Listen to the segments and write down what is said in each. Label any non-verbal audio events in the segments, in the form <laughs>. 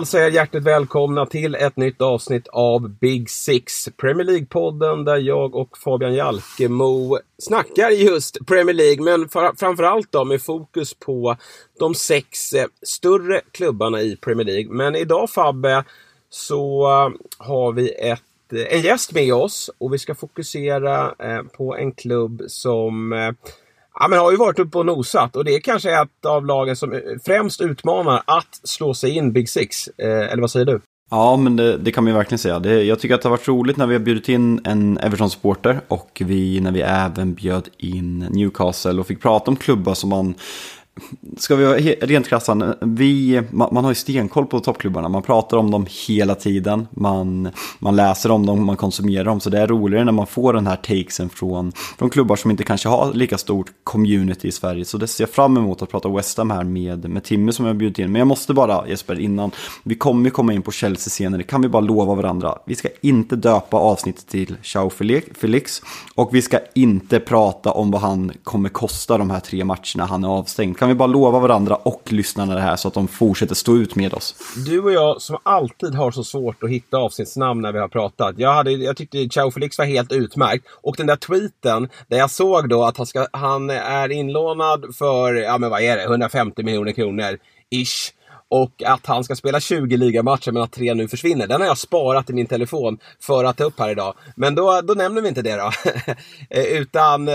Hälsar er hjärtligt välkomna till ett nytt avsnitt av Big Six, Premier League-podden där jag och Fabian Jalkemo snackar just Premier League, men framförallt då med fokus på de sex eh, större klubbarna i Premier League. Men idag Fabbe, så eh, har vi ett, eh, en gäst med oss och vi ska fokusera på en klubb som Ja, men har ju varit uppe och nosat och det är kanske ett av lagen som främst utmanar att slå sig in Big Six. Eh, eller vad säger du? Ja, men det, det kan man ju verkligen säga. Det, jag tycker att det har varit roligt när vi har bjudit in en Everton-supporter och vi, när vi även bjöd in Newcastle och fick prata om klubbar som man Ska vi vara rent krassa, vi, man, man, har ju stenkoll på toppklubbarna, man pratar om dem hela tiden, man, man läser om dem, man konsumerar dem, så det är roligare när man får den här takesen från, från klubbar som inte kanske har lika stort community i Sverige. Så det ser jag fram emot att prata West Ham här med, med Timmy som jag bjudit in. Men jag måste bara, Jesper, innan. Vi kommer komma in på Chelsea senare, kan vi bara lova varandra, vi ska inte döpa avsnittet till Ciao Felix, och vi ska inte prata om vad han kommer kosta de här tre matcherna. Han är avstängd. Kan vi bara lova varandra och lyssnarna det här så att de fortsätter stå ut med oss? Du och jag som alltid har så svårt att hitta avsnittsnamn när vi har pratat. Jag, hade, jag tyckte Ciao Felix var helt utmärkt. Och den där tweeten där jag såg då att han, ska, han är inlånad för, ja men vad är det, 150 miljoner kronor ish och att han ska spela 20 ligamatcher men att tre nu försvinner. Den har jag sparat i min telefon för att ta upp här idag. Men då, då nämner vi inte det då. <laughs> Eh, utan eh,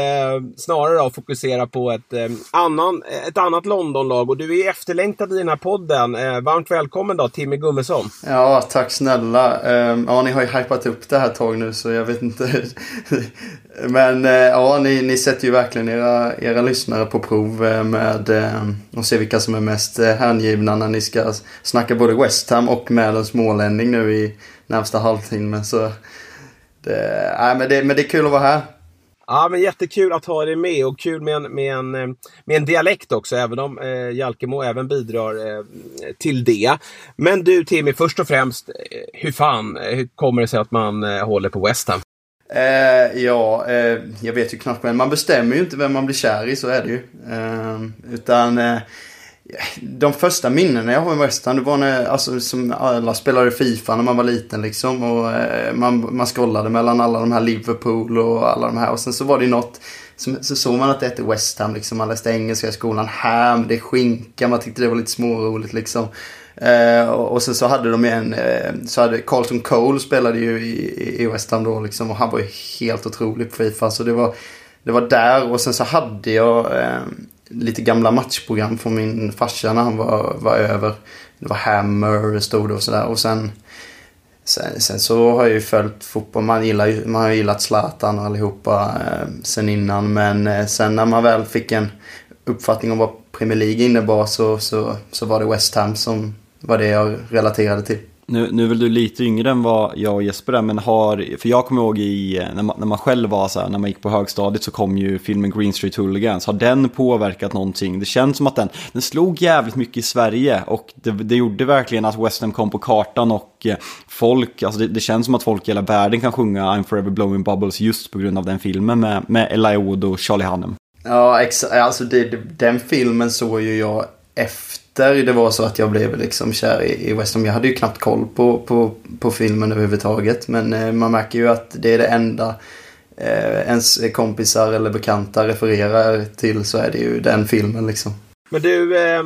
snarare då fokusera på ett, eh, annan, ett annat Londonlag. Och du är efterlängtad i den här podden. Eh, varmt välkommen då Timmy Gummesson. Ja, tack snälla. Eh, ja, ni har ju hypat upp det här ett tag nu så jag vet inte. <laughs> Men eh, ja, ni, ni sätter ju verkligen era, era lyssnare på prov eh, med eh, att se vilka som är mest eh, hängivna när ni ska snacka både West Ham och med en smålänning nu i närmsta halvtimme. Så det, äh, men, det, men det är kul att vara här. Ja, men jättekul att ha dig med och kul med en, med en, med en dialekt också, även om eh, Jalkemo även bidrar eh, till det. Men du Timmy, först och främst, eh, hur fan hur kommer det sig att man eh, håller på West Ham? Eh, ja, eh, jag vet ju knappt, men man bestämmer ju inte vem man blir kär i, så är det ju. Eh, utan de första minnena jag har med West Ham, det var när, alltså, som alla spelade Fifa när man var liten liksom. Och eh, man, man scrollade mellan alla de här Liverpool och alla de här. Och sen så var det ju något, så, så såg man att det hette West Ham liksom. Man läste engelska i skolan. Ham, det är skinka. Man tyckte det var lite småroligt liksom. Eh, och, och sen så hade de en, eh, så hade Carlton Cole spelade ju i, i West Ham då liksom. Och han var ju helt otrolig på Fifa. Så det var, det var där och sen så hade jag eh, lite gamla matchprogram från min farsa när han var, var över. Det var Hammer stod det och sådär. Och sen, sen, sen, så har jag ju följt fotboll. Man, gillar man har ju gillat Zlatan och allihopa eh, sen innan. Men eh, sen när man väl fick en uppfattning om vad Premier League innebar så, så, så var det West Ham som var det jag relaterade till. Nu, nu är väl du lite yngre än vad jag och Jesper är, men har, för jag kommer ihåg i, eh, när, man, när man själv var så här, när man gick på högstadiet så kom ju filmen Green Street Hooligans. Har den påverkat någonting? Det känns som att den, den slog jävligt mycket i Sverige och det, det gjorde verkligen att West Ham kom på kartan och eh, folk, alltså det, det, känns som att folk i hela världen kan sjunga I'm forever blowing bubbles just på grund av den filmen med, med Elijah Wood och Charlie Hunnam. Ja, exakt. Alltså det, den filmen såg ju jag efter efter det var så att jag blev liksom kär i, i West Ham. Jag hade ju knappt koll på, på, på filmen överhuvudtaget. Men eh, man märker ju att det är det enda eh, ens kompisar eller bekanta refererar till så är det ju den filmen liksom. Men du, eh,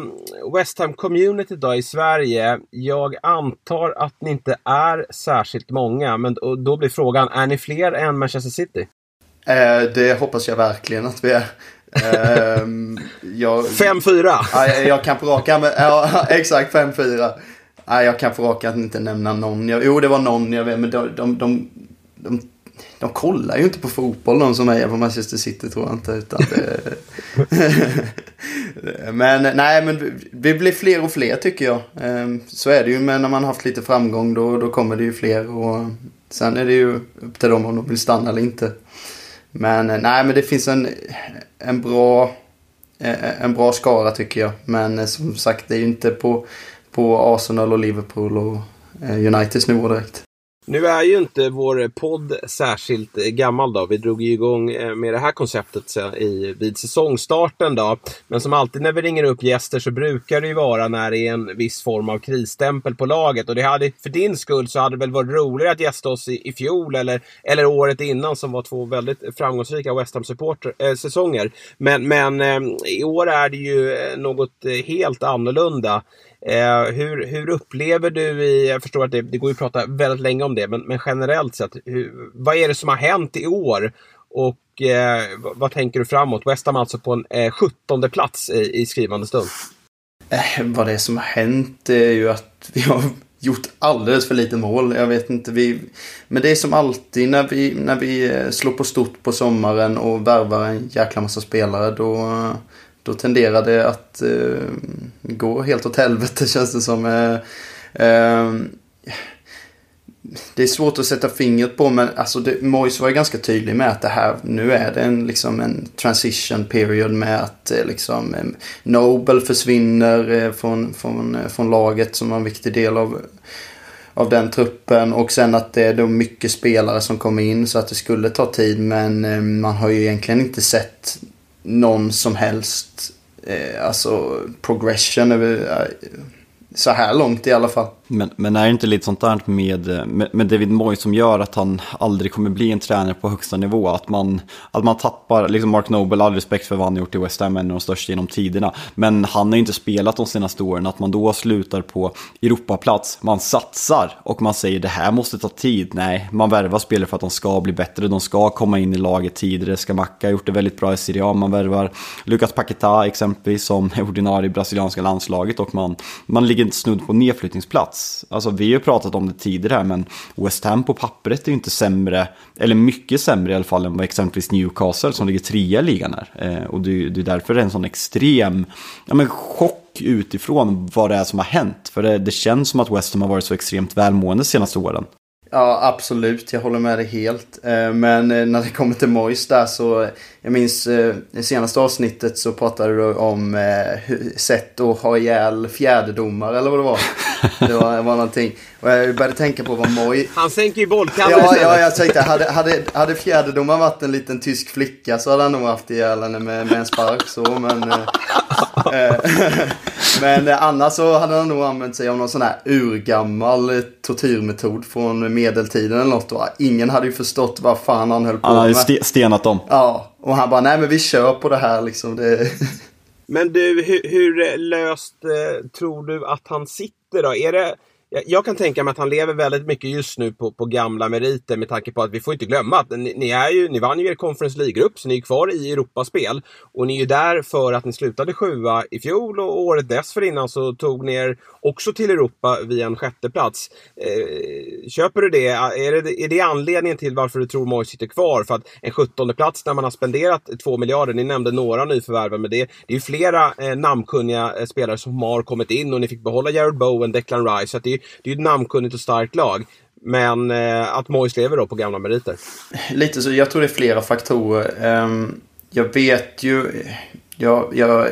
West Ham Community då i Sverige. Jag antar att ni inte är särskilt många. Men då blir frågan, är ni fler än Manchester City? Eh, det hoppas jag verkligen att vi är. Ehm, jag, 5-4. ja, jag, jag kan på rak arm, ja <laughs> exakt 5-4. Nej, jag kan på rak arm inte nämna någon. Jag, jo, det var någon jag vet, men de, de, de, de, de kollar ju inte på fotboll de som är på Manchester City tror jag inte. Utan det... <laughs> men nej, men vi blir fler och fler tycker jag. Ehm, Så är det ju, men när man har haft lite framgång då, då kommer det ju fler. Och sen är det ju upp till dem om de vill stanna eller inte. Men eh, nej, men det finns en, en bra eh, eh, en bra skara tycker jag. Men eh, som sagt, det är ju inte på, på Arsenal och Liverpool och Uniteds nivå direkt. Nu är ju inte vår podd särskilt eh, gammal då. Vi drog ju igång eh, med det här konceptet i, vid säsongstarten då. Men som alltid när vi ringer upp gäster så brukar det ju vara när det är en viss form av krisstämpel på laget. Och det hade, för din skull så hade det väl varit roligare att gästa oss i, i fjol eller, eller året innan som var två väldigt framgångsrika West Ham-säsonger. Eh, men men äh, i år är det ju något helt annorlunda. Eh, hur, hur upplever du, i, jag förstår att det, det går ju att prata väldigt länge om det, men, men generellt sett, hur, vad är det som har hänt i år? Och eh, vad, tänker du framåt? West Ham alltså på en eh, 17 plats i, i skrivande stund. Eh, vad det är som har hänt är ju att <laughs> vi har gjort alldeles för lite mål. Jag vet inte, vi... Men det är som alltid när vi, när vi eh, slår på stort på sommaren och värvar en jäkla massa spelare. Då, då tenderar det att eh, gå helt åt helvete <laughs> känns det som. Eh, eh, det är svårt att sätta fingret på men alltså det, Moise var ju ganska tydlig med att det här nu är det en, liksom en transition period med att eh, liksom eh, Nobel försvinner eh, från, från, eh, från laget som var en viktig del av, av den truppen och sen att det är då mycket spelare som kommer in så att det skulle ta tid men eh, man har ju egentligen inte sett någon som helst eh, alltså progression över, eh, så här långt i alla fall. Men, men är det inte lite sånt där med, med, med David Moyes som gör att han aldrig kommer bli en tränare på högsta nivå? Att man, att man tappar, liksom Mark Noble, all respekt för vad han har gjort i West Ham, en av de största genom tiderna. Men han har ju inte spelat de senaste åren, att man då slutar på Europaplats, man satsar och man säger det här måste ta tid. Nej, man värvar spelare för att de ska bli bättre, de ska komma in i laget tidigare. Skamacka har gjort det väldigt bra i Serie A, man värvar Lucas Paquetá exempelvis som är <laughs> ordinarie brasilianska landslaget och man, man ligger snudd på nedflyttningsplats. Alltså vi har ju pratat om det tidigare här, men West Ham på pappret är ju inte sämre, eller mycket sämre i alla fall än vad exempelvis Newcastle som ligger trea i ligan är. Eh, och det, är- det är därför det är en sån extrem ja, men chock utifrån vad det är som har hänt. För det, det känns som att West Ham har varit så extremt välmående de senaste åren. Ja, absolut. Jag håller med dig helt. Eh, Men eh, när det kommer till Mois där så, jag minns eh, i senaste avsnittet så pratade du om sätt att ha ihjäl fjärdedomare eller vad det var. <laughs> Det var, var någonting. Och jag började tänka på vad Mois... Han sänker ju bollkanten Ja, ja, jag tänkte, hade, hade, hade fjärdedomaren varit en liten tysk flicka så hade han nog haft ihjäl henne med, med en spark så, men... eh, eh, <laughs> men eh, annars så hade han nog använt sig av någon sån här urgammal tortyrmetod från medeltiden eller något. Och ingen hade ju förstått vad fan han höll på Han med. ste- stenat dem. Ja, och han bara, nej men vi kör på det här liksom. Det... <laughs> Men du, hur, hur löst eh, tror du att han sitter då? Är det, jag, jag kan tänka mig att han lever väldigt mycket just nu på, på gamla meriter med tanke på att vi får inte glömma att ni, ni, är ju, ni vann ju er Conference League-grupp så ni är kvar i Europaspel. Och ni är ju där för att ni slutade sjua i fjol och året dessförinnan så tog ni er också till Europa via en sjätteplats. Eh, köper du det? Är, det? är det anledningen till varför du tror Moise sitter kvar? För att en 17 plats när man har spenderat två miljarder, ni nämnde några nyförvärv, men det, det är ju flera eh, namnkunniga eh, spelare som har kommit in och ni fick behålla Jared Bowen, Declan Rice. Så att det, det är ju ett namnkunnigt och starkt lag. Men eh, att Moise lever då på gamla meriter. Lite så, jag tror det är flera faktorer. Um, jag vet ju, jag, jag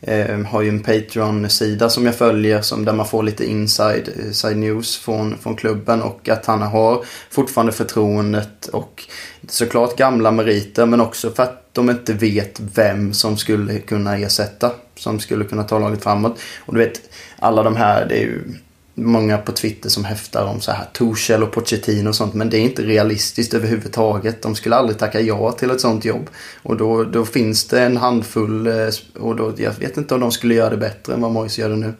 um, har ju en Patreon-sida som jag följer som där man får lite inside, inside news från, från klubben och att han har fortfarande förtroendet och såklart gamla meriter men också för att de inte vet vem som skulle kunna ersätta, som skulle kunna ta laget framåt. Och du vet, alla de här, det är ju många på Twitter som häftar om så här Torshäll och Pochettino och sånt. Men det är inte realistiskt överhuvudtaget. De skulle aldrig tacka ja till ett sånt jobb. Och då, då finns det en handfull eh, och då, jag vet inte om de skulle göra det bättre än vad Moise gör det nu.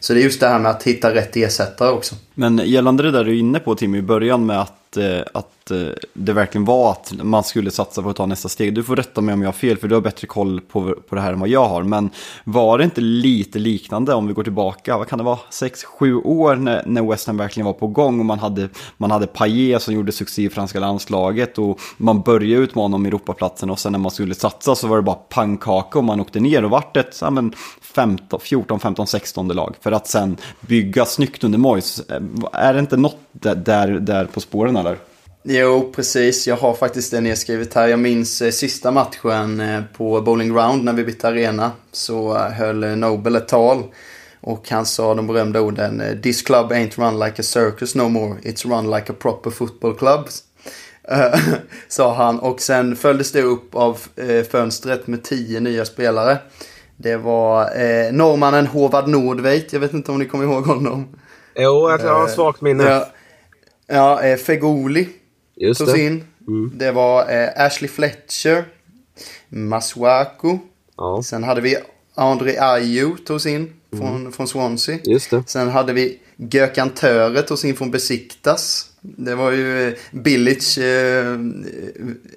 Så det är just det här med att hitta rätt ersättare också. Men gällande det där du är inne på Tim i början med att, eh, att att eh, det verkligen var att man skulle satsa på att ta nästa steg. Du får rätta mig om jag har fel, för du har bättre koll på, på det här än vad jag har. Men var det inte lite liknande om vi går tillbaka, vad kan det vara, 6-7 år när, när West Ham verkligen var på gång och man hade, man hade Payet som gjorde succé i franska landslaget och man började utmana om Europaplatsen och sen när man skulle satsa så var det bara pannkaka och man åkte ner och vart ett ja, men 15, 14, 15, 16 lag för att sen bygga snyggt under Moyes. Eh, är det inte något där, där på spåren eller? Jo, precis. Jag har faktiskt det nedskrivet här. Jag minns eh, sista matchen eh, på Bowling Ground när vi bytte arena. Så eh, höll Nobel ett tal. Och han sa de berömda orden This club ain't run like a circus no more. It's run like a proper football club. <laughs> sa han. Och sen följdes det upp av fönstret med tio nya spelare. Det var eh, norrmannen Håvard Nordveit. Jag vet inte om ni kommer ihåg honom. Jo, jag har svagt minne. Ja, ja eh, Fegoli Just togs det. in. Det var eh, Ashley Fletcher. Masuaku. Ja, Sen hade vi André Ayew togs in från, från Swansea. just det. Sen hade vi Gökan Töre togs in från Besiktas. Det var ju eh, Billich eh,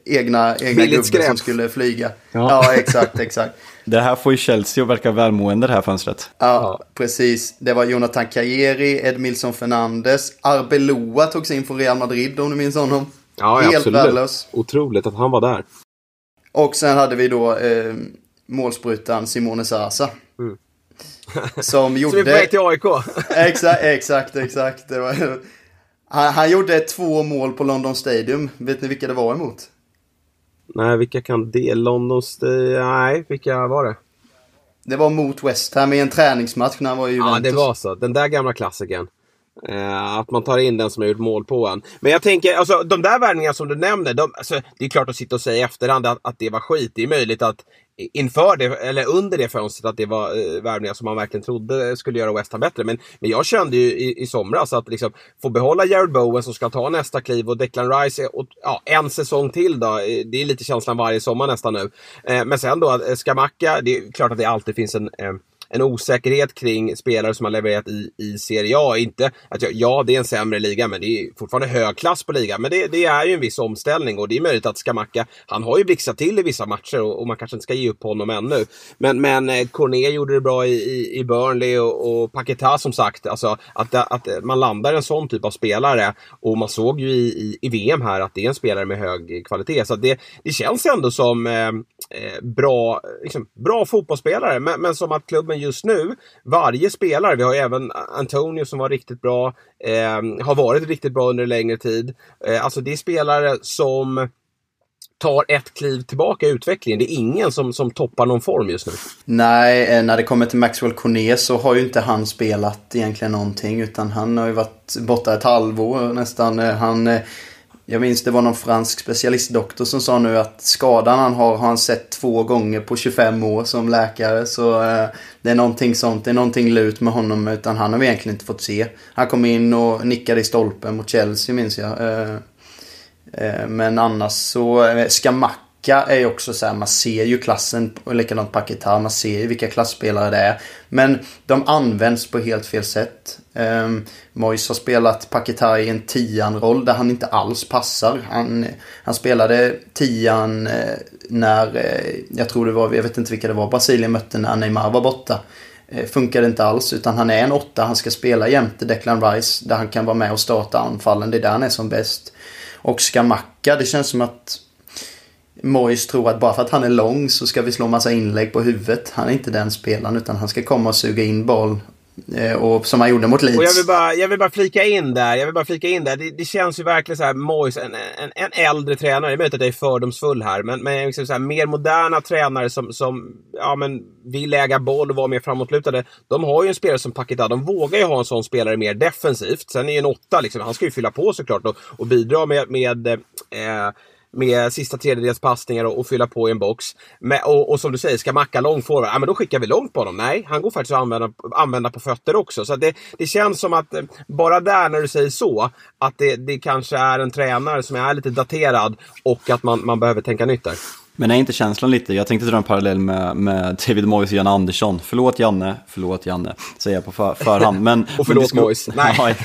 egna, egna gubbe skräp. som skulle flyga. Ja. Ja, exakt, exakt. Det här får ju Chelsea att verka välmående det här fönstret. Ja, precis. Det var Jonathan Kajeri, Edmilson Fernandes. Arbeloa togs in från Real Madrid om du minns honom. Ja, Helt absolut. värdelös. Otroligt att han var där. Och sen hade vi då eh, målsprutan Simone Sasa. Mm. <laughs> Som Som är på gjorde... väg till AIK. <laughs> exakt, exakt, exakt. Det var... <laughs> han, han gjorde två mål på London Stadium. Vet ni vilka det var emot? Nej, vilka kan det? London St- Nej, vilka var det? Det var mot West Ham i en träningsmatch när han var i Juventus. Ja, det var så. Den där gamla klassiken. Eh, att man tar in den som har gjort mål på en. Men jag tänker, alltså de där värvningarna som du nämner. De, alltså, det är klart att sitta och säga i efterhand att, att det var skit. Det är möjligt att inför det, eller under det fönstret, att det var eh, värvningar som man verkligen trodde skulle göra West Ham bättre. Men, men jag kände ju i, i somras att liksom, få behålla Jared Bowen som ska ta nästa kliv och Declan Rice och, ja, en säsong till då. Eh, det är lite känslan varje sommar nästan nu. Eh, men sen då, eh, Skamacka, det är klart att det alltid finns en eh, en osäkerhet kring spelare som har levererat i, i Serie A. Inte att jag, ja, det är en sämre liga, men det är fortfarande hög klass på ligan. Men det, det är ju en viss omställning och det är möjligt att Skamacka, han har ju blixtrat till i vissa matcher och, och man kanske inte ska ge upp honom ännu. Men, men Corné Cornet gjorde det bra i, i, i Burnley och, och Paketa som sagt, alltså att, att man landar en sån typ av spelare och man såg ju i, i, i VM här att det är en spelare med hög kvalitet. Så det, det känns ändå som eh, eh, bra, liksom, bra fotbollsspelare, men, men som att klubben just nu, varje spelare, vi har ju även Antonio som var riktigt bra, eh, har varit riktigt bra under en längre tid. Eh, alltså det är spelare som tar ett kliv tillbaka i utvecklingen. Det är ingen som, som toppar någon form just nu. Nej, eh, när det kommer till Maxwell Cornet så har ju inte han spelat egentligen någonting. Utan han har ju varit borta ett halvår nästan. Eh, han, eh, jag minns det var någon fransk specialistdoktor som sa nu att skadan han har har han sett två gånger på 25 år som läkare. Så eh, det är någonting sånt, det är någonting lut med honom. Utan han har vi egentligen inte fått se. Han kom in och nickade i stolpen mot Chelsea minns jag. Eh, Eh, Men annars så, eh, Skamacka är ju också så här, man ser ju klassen, och likadant Paketar, man ser ju vilka klassspelare det är. Men de används på helt fel sätt. Eh, Mois har spelat Paketar i en tian-roll där han inte alls passar. Han, han spelade tian eh, när, eh, jag tror det var, jag vet inte vilka det var, Brasilien mötte när Neymar var borta. Eh, funkade inte alls utan han är en åtta, han ska spela jämte Declan Rice där han kan vara med och starta anfallen, det är där han är som bäst. Och Skamacka, det känns som att Mois tror att bara för att han är lång så ska vi slå massa inlägg på huvudet. Han är inte den spelaren utan han ska komma och suga in boll. Eh, Och som han gjorde mot Leeds. Och jag vill bara, jag vill bara flika in där. Jag vill bara flika in där. Det, det känns ju verkligen så här, Moyes, en, en, en äldre tränare. Det är möjligt att jag är fördomsfull här. Men, men liksom så här, mer moderna tränare som, som ja, men vill äga boll och vara mer framåtlutade. De har ju en spelare som Paketa. De vågar ju ha en sån spelare mer defensivt. Sen är ju en åtta liksom. Han ska ju fylla på såklart och, och bidra med, med eh, med sista tredjedels passningar och, och fylla på i en box. Men, och, och som du säger, ska Macka långforward, ja men då skickar vi långt på honom. Nej, han går faktiskt att använda, använda på fötter också. Så det, det känns som att eh, bara där när du säger så, att det, det kanske är en tränare som är lite daterad och att man, man behöver tänka nytt där. Men är inte känslan lite, jag tänkte dra en parallell med, med David Moyes och Janne Andersson. Förlåt Janne, förlåt Janne, säger jag på för, förhand. Men, <laughs> Och förlåt men ska- Moyes. Nej.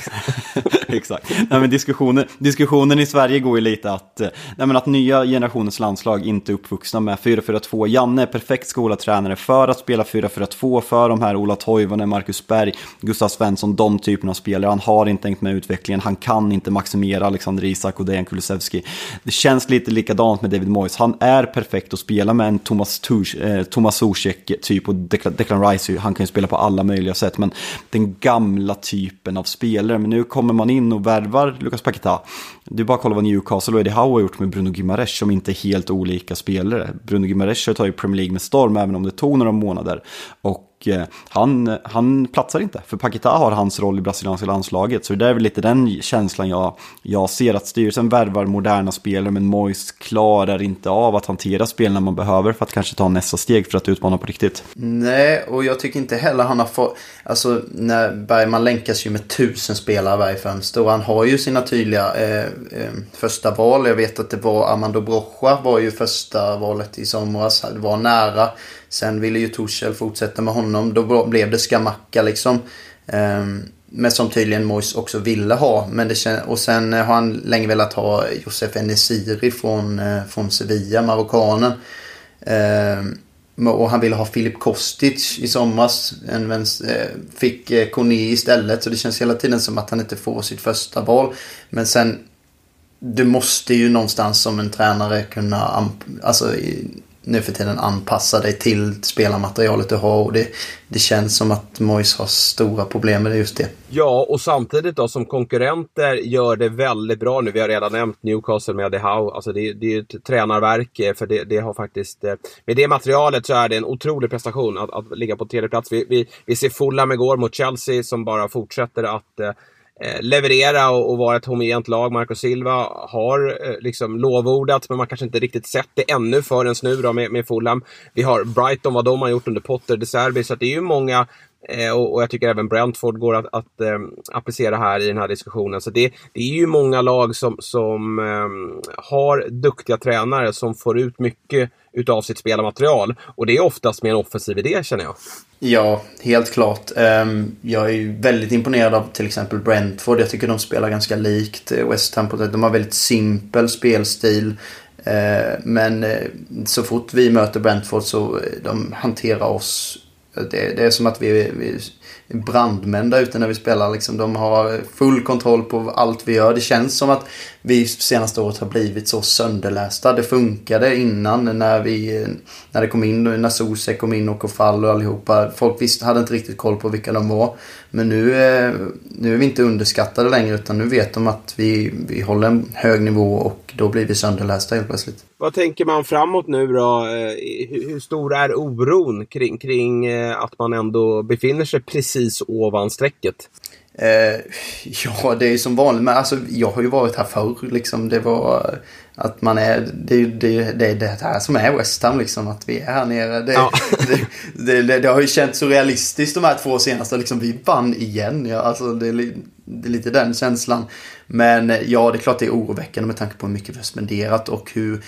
<laughs> <laughs> <laughs> Exakt. Nej, men diskussionen, diskussionen i Sverige går ju lite att, eh, nej, men att nya generationens landslag inte är uppvuxna med 4-4-2. Janne är perfekt skolatränare för att spela 4-4-2 för de här Ola Toivonen, Marcus Berg, Gustav Svensson, de typerna av spelare. Han har inte tänkt med utvecklingen, han kan inte maximera Alexander Isak och Dejan Kulusevski. Det känns lite likadant med David Moyes. Han är perfekt att spela med en Thomas, Tush, eh, Thomas Zuzek typ och Declan, Declan Rice, han kan ju spela på alla möjliga sätt. Men den gamla typen av spelare, men nu kommer man in och värvar Lucas Paqueta. Det är bara att kolla vad Newcastle och Eddie Howe har gjort med Bruno Gimares som inte är helt olika spelare. Bruno Gimares har tagit Premier League med storm även om det tog några månader. Och och eh, han, han platsar inte, för Paqueta har hans roll i brasilianska landslaget. Så det är väl lite den känslan jag, jag ser, att styrelsen värvar moderna spelare, men Mois klarar inte av att hantera spelarna man behöver för att kanske ta nästa steg för att utmana på riktigt. Nej, och jag tycker inte heller han har fått... Alltså, när Bergman länkas ju med tusen spelare varje fönster och han har ju sina tydliga eh, eh, första val. Jag vet att det var Armando Brocha var ju första valet i somras. Det var nära. Sen ville ju Torshäll fortsätta med honom. Då blev det Skamacka liksom. Ehm, men som tydligen Mois också ville ha. Men det, och sen eh, har han länge velat ha Josef Enesiri från, eh, från Sevilla, marockanen. Ehm, och han ville ha Filip Kostic i somras. En eh, fick Kone istället. Så det känns hela tiden som att han inte får sitt första val. Men sen du måste ju någonstans som en tränare kunna alltså, nu för tiden anpassa dig till spelarmaterialet du har. Och det, det känns som att Mois har stora problem med just det. Ja, och samtidigt då som konkurrenter gör det väldigt bra nu. Vi har redan nämnt Newcastle med The Hau. Alltså det, det är ett tränarverk eh, för det, det, har faktiskt... Eh, med det materialet så är det en otrolig prestation att, att ligga på tredje plats. Vi, vi, vi ser Fulham igår mot Chelsea som bara fortsätter att Eh, Eh, leverera och, och vara ett homogent lag. Marco Silva har eh, liksom lovordats men man kanske inte riktigt sett det ännu förrän nu då med, med Fulham. Vi har Brighton, vad de har gjort under Potter, De Serbi, så det är ju många eh, och, och, jag tycker även Brentford går att, att eh, applicera här i den här diskussionen. Så det, det är ju många lag som, som eh, har duktiga tränare som får ut mycket utav sitt spelarmaterial. Och det är oftast med en offensiv idé känner jag. Ja, helt klart. Ehm, jag är ju väldigt imponerad av till exempel Brentford. Jag tycker de spelar ganska likt eh, West Ham. De har väldigt simpel spelstil. Eh, men eh, så fort vi möter Brentford så eh, de hanterar oss. Det, det är som att vi, vi brandmän där ute när vi spelar. Liksom, de har full kontroll på allt vi gör. Det känns som att vi senaste året har blivit så sönderlästa. Det funkade innan när, vi, när det kom in, när Sose kom in och Kofall och allihopa. Folk visst, hade inte riktigt koll på vilka de var. Men nu, eh, nu är vi inte underskattade längre utan nu vet de att vi, vi håller en hög nivå och då blir vi sönderlästa helt plötsligt. Vad tänker man framåt nu då? Eh, hur stor är oron kring, kring eh, att man ändå befinner sig precis ovan strecket? Eh, ja, det är som vanligt. Men alltså, jag har ju varit här förr. Liksom, det var att man är... Det, det, det, det här som är West Ham, liksom. Att vi är här nere. Det, ja. <laughs> det, det, har ju känts så realistiskt de här två senaste. Liksom, vi vann igen. Ja, alltså, det, det är lite den känslan. Men ja, det är klart det är oroväckande med tanke på hur mycket vi har spenderat och hur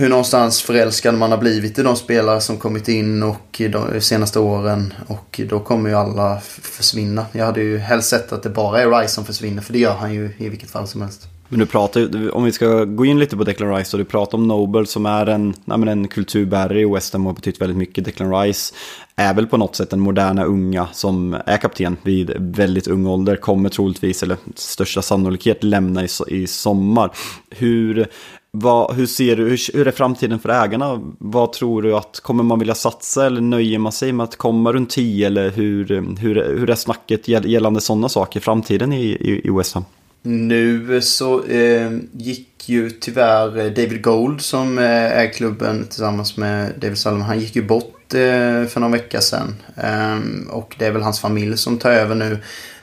hur någonstans förälskad man har blivit i de spelare som kommit in och de senaste åren. Och då kommer ju alla försvinna. Jag hade ju helst sett att det bara är Rice som försvinner, för det gör han ju i vilket fall som helst. Men du pratar om vi ska gå in lite på Declan Rice, och du pratar om Noble som är en, nej en kulturbärare i West Ham och har betytt väldigt mycket. Declan Rice är väl på något sätt den moderna unga som är kapten vid väldigt ung ålder, kommer troligtvis, eller största sannolikhet, lämna i, i sommar. Hur vad, hur ser du, hur, hur, är framtiden för ägarna? Vad tror du att, kommer man vilja satsa eller nöjer man sig med att komma runt 10 eller hur, hur, hur är snacket gällande sådana saker i framtiden i, i, i West Ham? Nu så eh, gick ju tyvärr eh, David Gold som eh, är klubben tillsammans med David Salom. Han gick ju bort eh, för någon vecka sedan. Eh, och det är väl hans familj som tar över nu.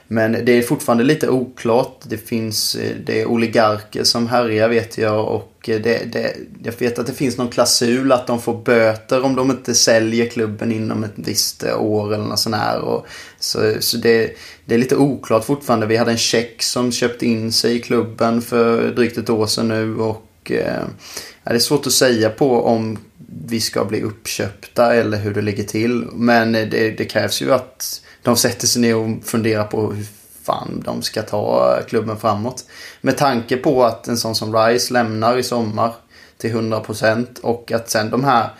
Men det är fortfarande lite oklart. Det finns eh, det är oligarker som härjar vet jag och eh, det, det, jag vet att det finns någon klausul att de får böter om de inte säljer klubben inom ett visst eh, år eller något sånt här. Och, så så det, det är lite oklart fortfarande. Vi hade en check som köpte in sig i klubben för drygt ett år sedan nu och ja, det är svårt att säga på om vi ska bli uppköpta eller hur det ligger till. Men det, det krävs ju att de sätter sig ner och funderar på hur fan de ska ta klubben framåt. Med tanke på att en sån som Rice lämnar i sommar till 100% och att sen de här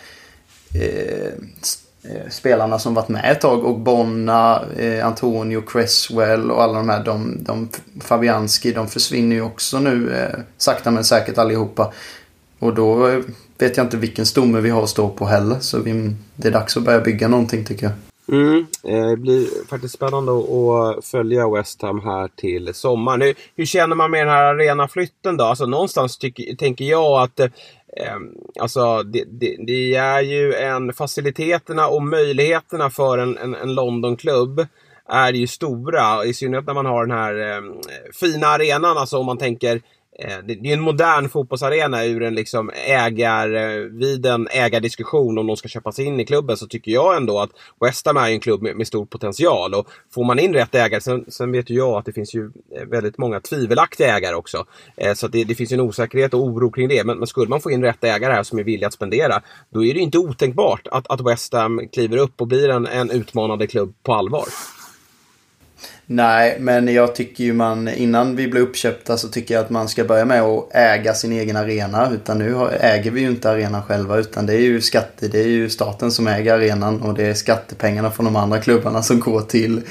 eh, eh, spelarna som varit med ett tag och Bonna, eh, Antonio Cresswell och alla de här, de, de, Fabianski, de försvinner ju också nu eh, sakta men säkert allihopa. Och då eh, vet jag inte vilken stomme vi har att stå på heller. Så vi, det är dags att börja bygga någonting tycker jag. Mm, det blir faktiskt spännande att följa West Ham här till sommaren. Hur, hur känner man med den här arenaflytten då? Alltså någonstans tycker, tänker jag att eh, alltså, det, det, det, är ju en faciliteterna och möjligheterna för en, en, en Londonklubb är ju stora. I synnerhet när man har den här eh, fina arenan. Alltså om man tänker Eh, det är en modern fotbollsarena ur en liksom ägar, eh, vid en ägardiskussion om de ska köpas in i klubben så tycker jag ändå att West Ham är en klubb med, med stor potential. Och får man in rätt ägare, sen, sen, vet ju jag att det finns ju eh, väldigt många tvivelaktiga ägare också. Så det, det, finns ju en osäkerhet och oro kring det. Men, men, skulle man få in rätt ägare här som är villiga att spendera, då är det inte otänkbart att, att West Ham kliver upp och blir en, en utmanande klubb på allvar. Nej, men jag tycker ju man innan vi blir uppköpta så tycker jag att man ska börja med att äga sin egen arena. Utan nu äger vi ju inte arenan själva utan det är ju skatte, det är ju staten som äger arenan och det är skattepengarna från de andra klubbarna som går till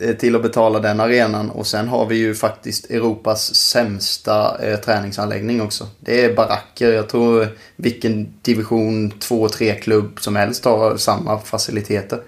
eh, till att betala den arenan och sen har vi ju faktiskt Europas sämsta eh, träningsanläggning också. Det är baracker. Jag tror vilken division 2-3 klubb som helst har samma faciliteter.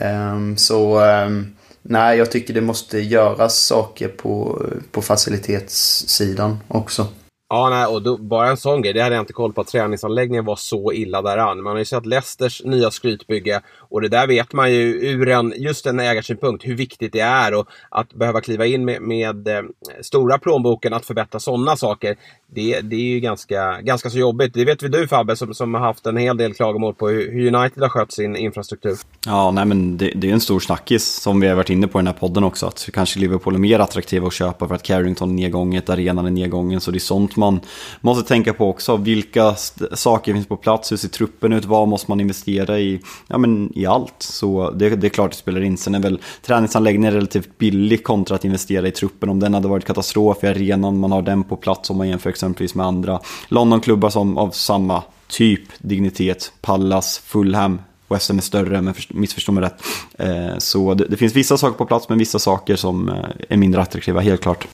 Um, så um, Nej, jag tycker det måste göras saker på, på facilitetssidan också. Ja, nej, och då, bara en sån grej. Det hade jag inte koll på att träningsanläggningen var så illa däran. Man har ju sett Leicesters nya skrytbygge och det där vet man ju ur en, just en ägarsynpunkt hur viktigt det är och att behöva kliva in med, med eh, stora plånboken att förbättra sådana saker. Det, det är ju ganska, ganska så jobbigt. Det vet väl du Fabbe som, som har haft en hel del klagomål på hur, hur United har skött sin infrastruktur. Ja, nej men det, det är en stor snackis som vi har varit inne på i den här podden också. Att kanske Liverpool är mer attraktiva att köpa för att Carrington är nedgånget, arenan är nedgången. Så det är sånt man måste tänka på också. Vilka saker finns på plats? Hur ser truppen ut? Vad måste man investera i? Ja, men i allt. Så det, det är klart det spelar in. Sen är väl träningsanläggningen relativt billig kontra att investera i truppen. Om den hade varit katastrof i arenan, man har den på plats om man jämför exempelvis med andra Londonklubbar som av samma typ dignitet, Pallas, Fulham, West Ham är större, men missförstå mig rätt. Eh, så det, det, finns vissa saker på plats, men vissa saker som eh, är mindre attraktiva, helt klart.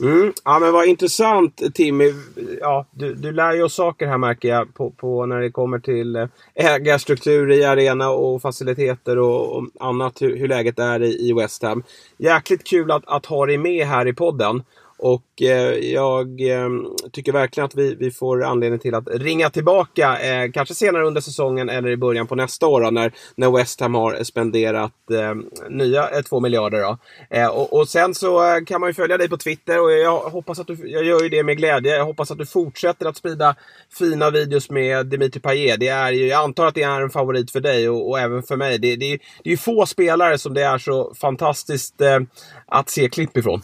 Mm. Ja men vad intressant Timmy. Ja, du, du lär ju oss saker här märker jag på, på när det kommer till eh, ägarstruktur i arena och faciliteter och, och annat. Hur, hur, läget är i, i West Ham. Jäkligt kul att, att ha dig med här i podden. Och eh, jag eh, tycker verkligen att vi, vi får anledning till att ringa tillbaka. Eh, kanske senare under säsongen eller i början på nästa år då, när, när West Ham har spenderat eh, nya eh, två miljarder. Då. Eh, och, och, sen så eh, kan man ju följa dig på Twitter och jag hoppas att du, jag gör ju det med glädje. Jag hoppas att du fortsätter att sprida fina videos med Dimitri Payet. Det är ju, jag antar att det är en favorit för dig och, och även för mig. Det, det, det är ju få spelare som det är så fantastiskt eh, att se klipp ifrån.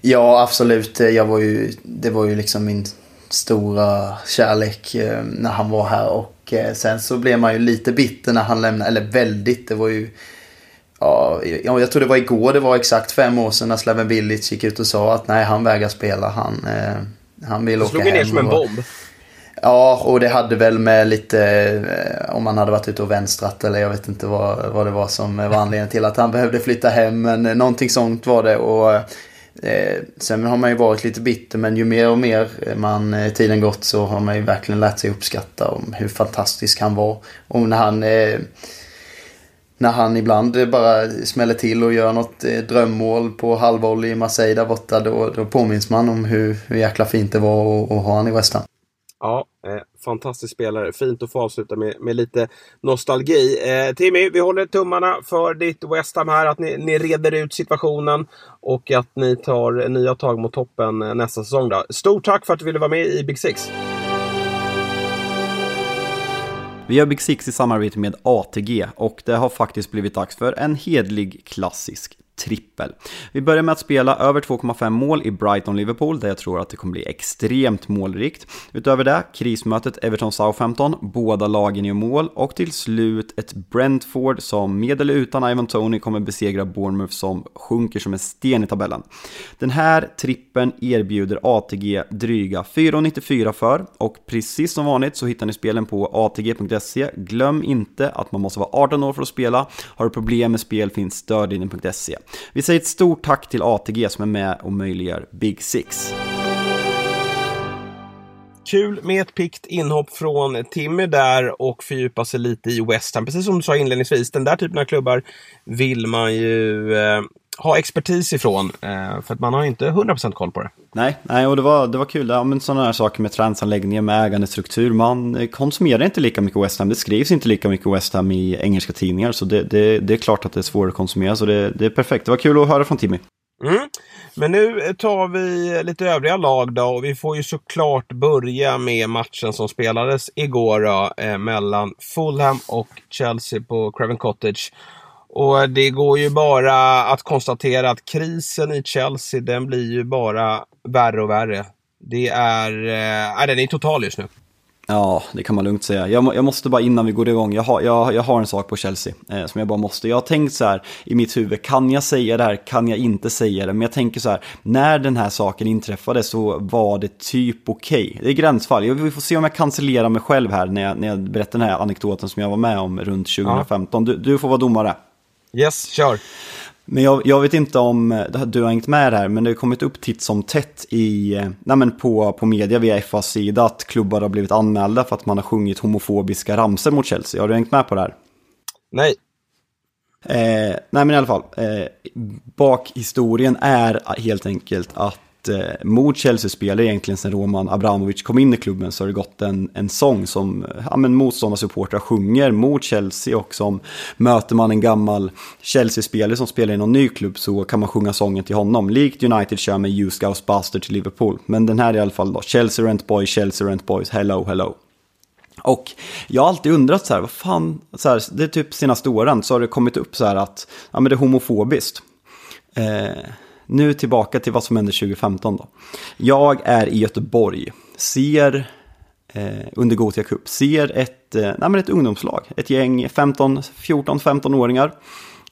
Ja, absolut. Jag var ju, det var ju liksom min stora kärlek eh, när han var här. Och eh, sen så blev man ju lite bitter när han lämnade. Eller väldigt. Det var ju... Ja, jag tror det var igår det var exakt fem år sedan när Slaven Bilic gick ut och sa att nej, han vägrar spela. Han, eh, han vill åka hem. slog ner som en bomb. Ja, och det hade väl med lite, om man hade varit ute och vänstrat eller jag vet inte vad, vad det var som var anledningen till att han behövde flytta hem. Men någonting sånt var det. Och Eh, sen har man ju varit lite bitter men ju mer och mer man, eh, tiden gått så har man ju verkligen lärt sig uppskatta om hur fantastisk han var. Och när han, eh, när han ibland bara smäller till och gör något eh, drömmål på halvvolley i Marseille där borta då, då påminns man om hur, hur jäkla fint det var att, att ha han i West Ham. Ja, eh, fantastisk spelare. Fint att få avsluta med, med lite nostalgi. Eh, Timmy, vi håller tummarna för ditt West Ham här. Att ni, ni reder ut situationen och att ni tar nya tag mot toppen eh, nästa säsong. Då. Stort tack för att du ville vara med i Big Six. Vi gör Big Six i samarbete med ATG och det har faktiskt blivit dags för en hedlig klassisk trippel. Vi börjar med att spela över 2,5 mål i Brighton-Liverpool där jag tror att det kommer bli extremt målrikt. Utöver det, krismötet Everton-Southampton, båda lagen gör mål och till slut ett Brentford som med eller utan Ivan Tony kommer besegra Bournemouth som sjunker som en sten i tabellen. Den här trippen erbjuder ATG dryga 4,94 för och precis som vanligt så hittar ni spelen på ATG.se. Glöm inte att man måste vara 18 år för att spela. Har du problem med spel finns stödlinjen.se. Vi säger ett stort tack till ATG som är med och möjliggör Big Six. Kul med ett pikt inhopp från Timmy där och fördjupa sig lite i West Ham. Precis som du sa inledningsvis, den där typen av klubbar vill man ju eh, ha expertis ifrån. Eh, för att man har inte 100% koll på det. Nej, nej och det var, det var kul. Ja, men sådana här saker med träningsanläggningar, med ägandestruktur. Man konsumerar inte lika mycket West Ham. Det skrivs inte lika mycket West Ham i engelska tidningar. Så det, det, det är klart att det är svårare att konsumera. Så det, det är perfekt. Det var kul att höra från Timmy. Mm. Men nu tar vi lite övriga lag då och vi får ju såklart börja med matchen som spelades igår då, eh, mellan Fulham och Chelsea på Craven Cottage. Och det går ju bara att konstatera att krisen i Chelsea den blir ju bara värre och värre. Det är, eh, den är total just nu. Ja, det kan man lugnt säga. Jag, jag, måste bara innan vi går igång, jag har, jag, jag har en sak på Chelsea eh, som jag bara måste. Jag har tänkt så här i mitt huvud, kan jag säga det här, kan jag inte säga det? Men jag tänker så här, när den här saken inträffade så var det typ okej. Okay. Det är gränsfall. Jag, vi får se om jag cancellerar mig själv här när jag, när jag berättar den här anekdoten som jag var med om runt 2015. Ja. Du, du får vara domare. Yes, kör. Men jag, jag, vet inte om eh, du har hängt med här, men det har kommit upp titt som tätt i, eh, nej på, på media via FAs sida att klubbar har blivit anmälda för att man har sjungit homofobiska ramser mot Chelsea. Har du hängt med på det här? Nej. Eh, nej men i alla fall, eh, bakhistorien är helt enkelt att eh, mot Chelsea-spelare egentligen sen Roman Abramovic kom in i klubben så har det gått en, en sång som ja, motståndarsupportrar sjunger mot Chelsea och som möter man en gammal Chelsea-spelare som spelar i någon ny klubb så kan man sjunga sången till honom. Likt United kör med You Scouts Bastard till Liverpool. Men den här är i alla fall då Chelsea Rent Boys, Chelsea Rent Boys, Hello Hello. Och jag har alltid undrat så här, vad fan, så här, det är typ senaste åren så har det kommit upp så här att ja, men det är homofobiskt. Eh, nu tillbaka till vad som hände 2015 då. Jag är i Göteborg, ser eh, under Gothia Cup, ser ett, eh, nej, men ett ungdomslag, ett gäng 14-15-åringar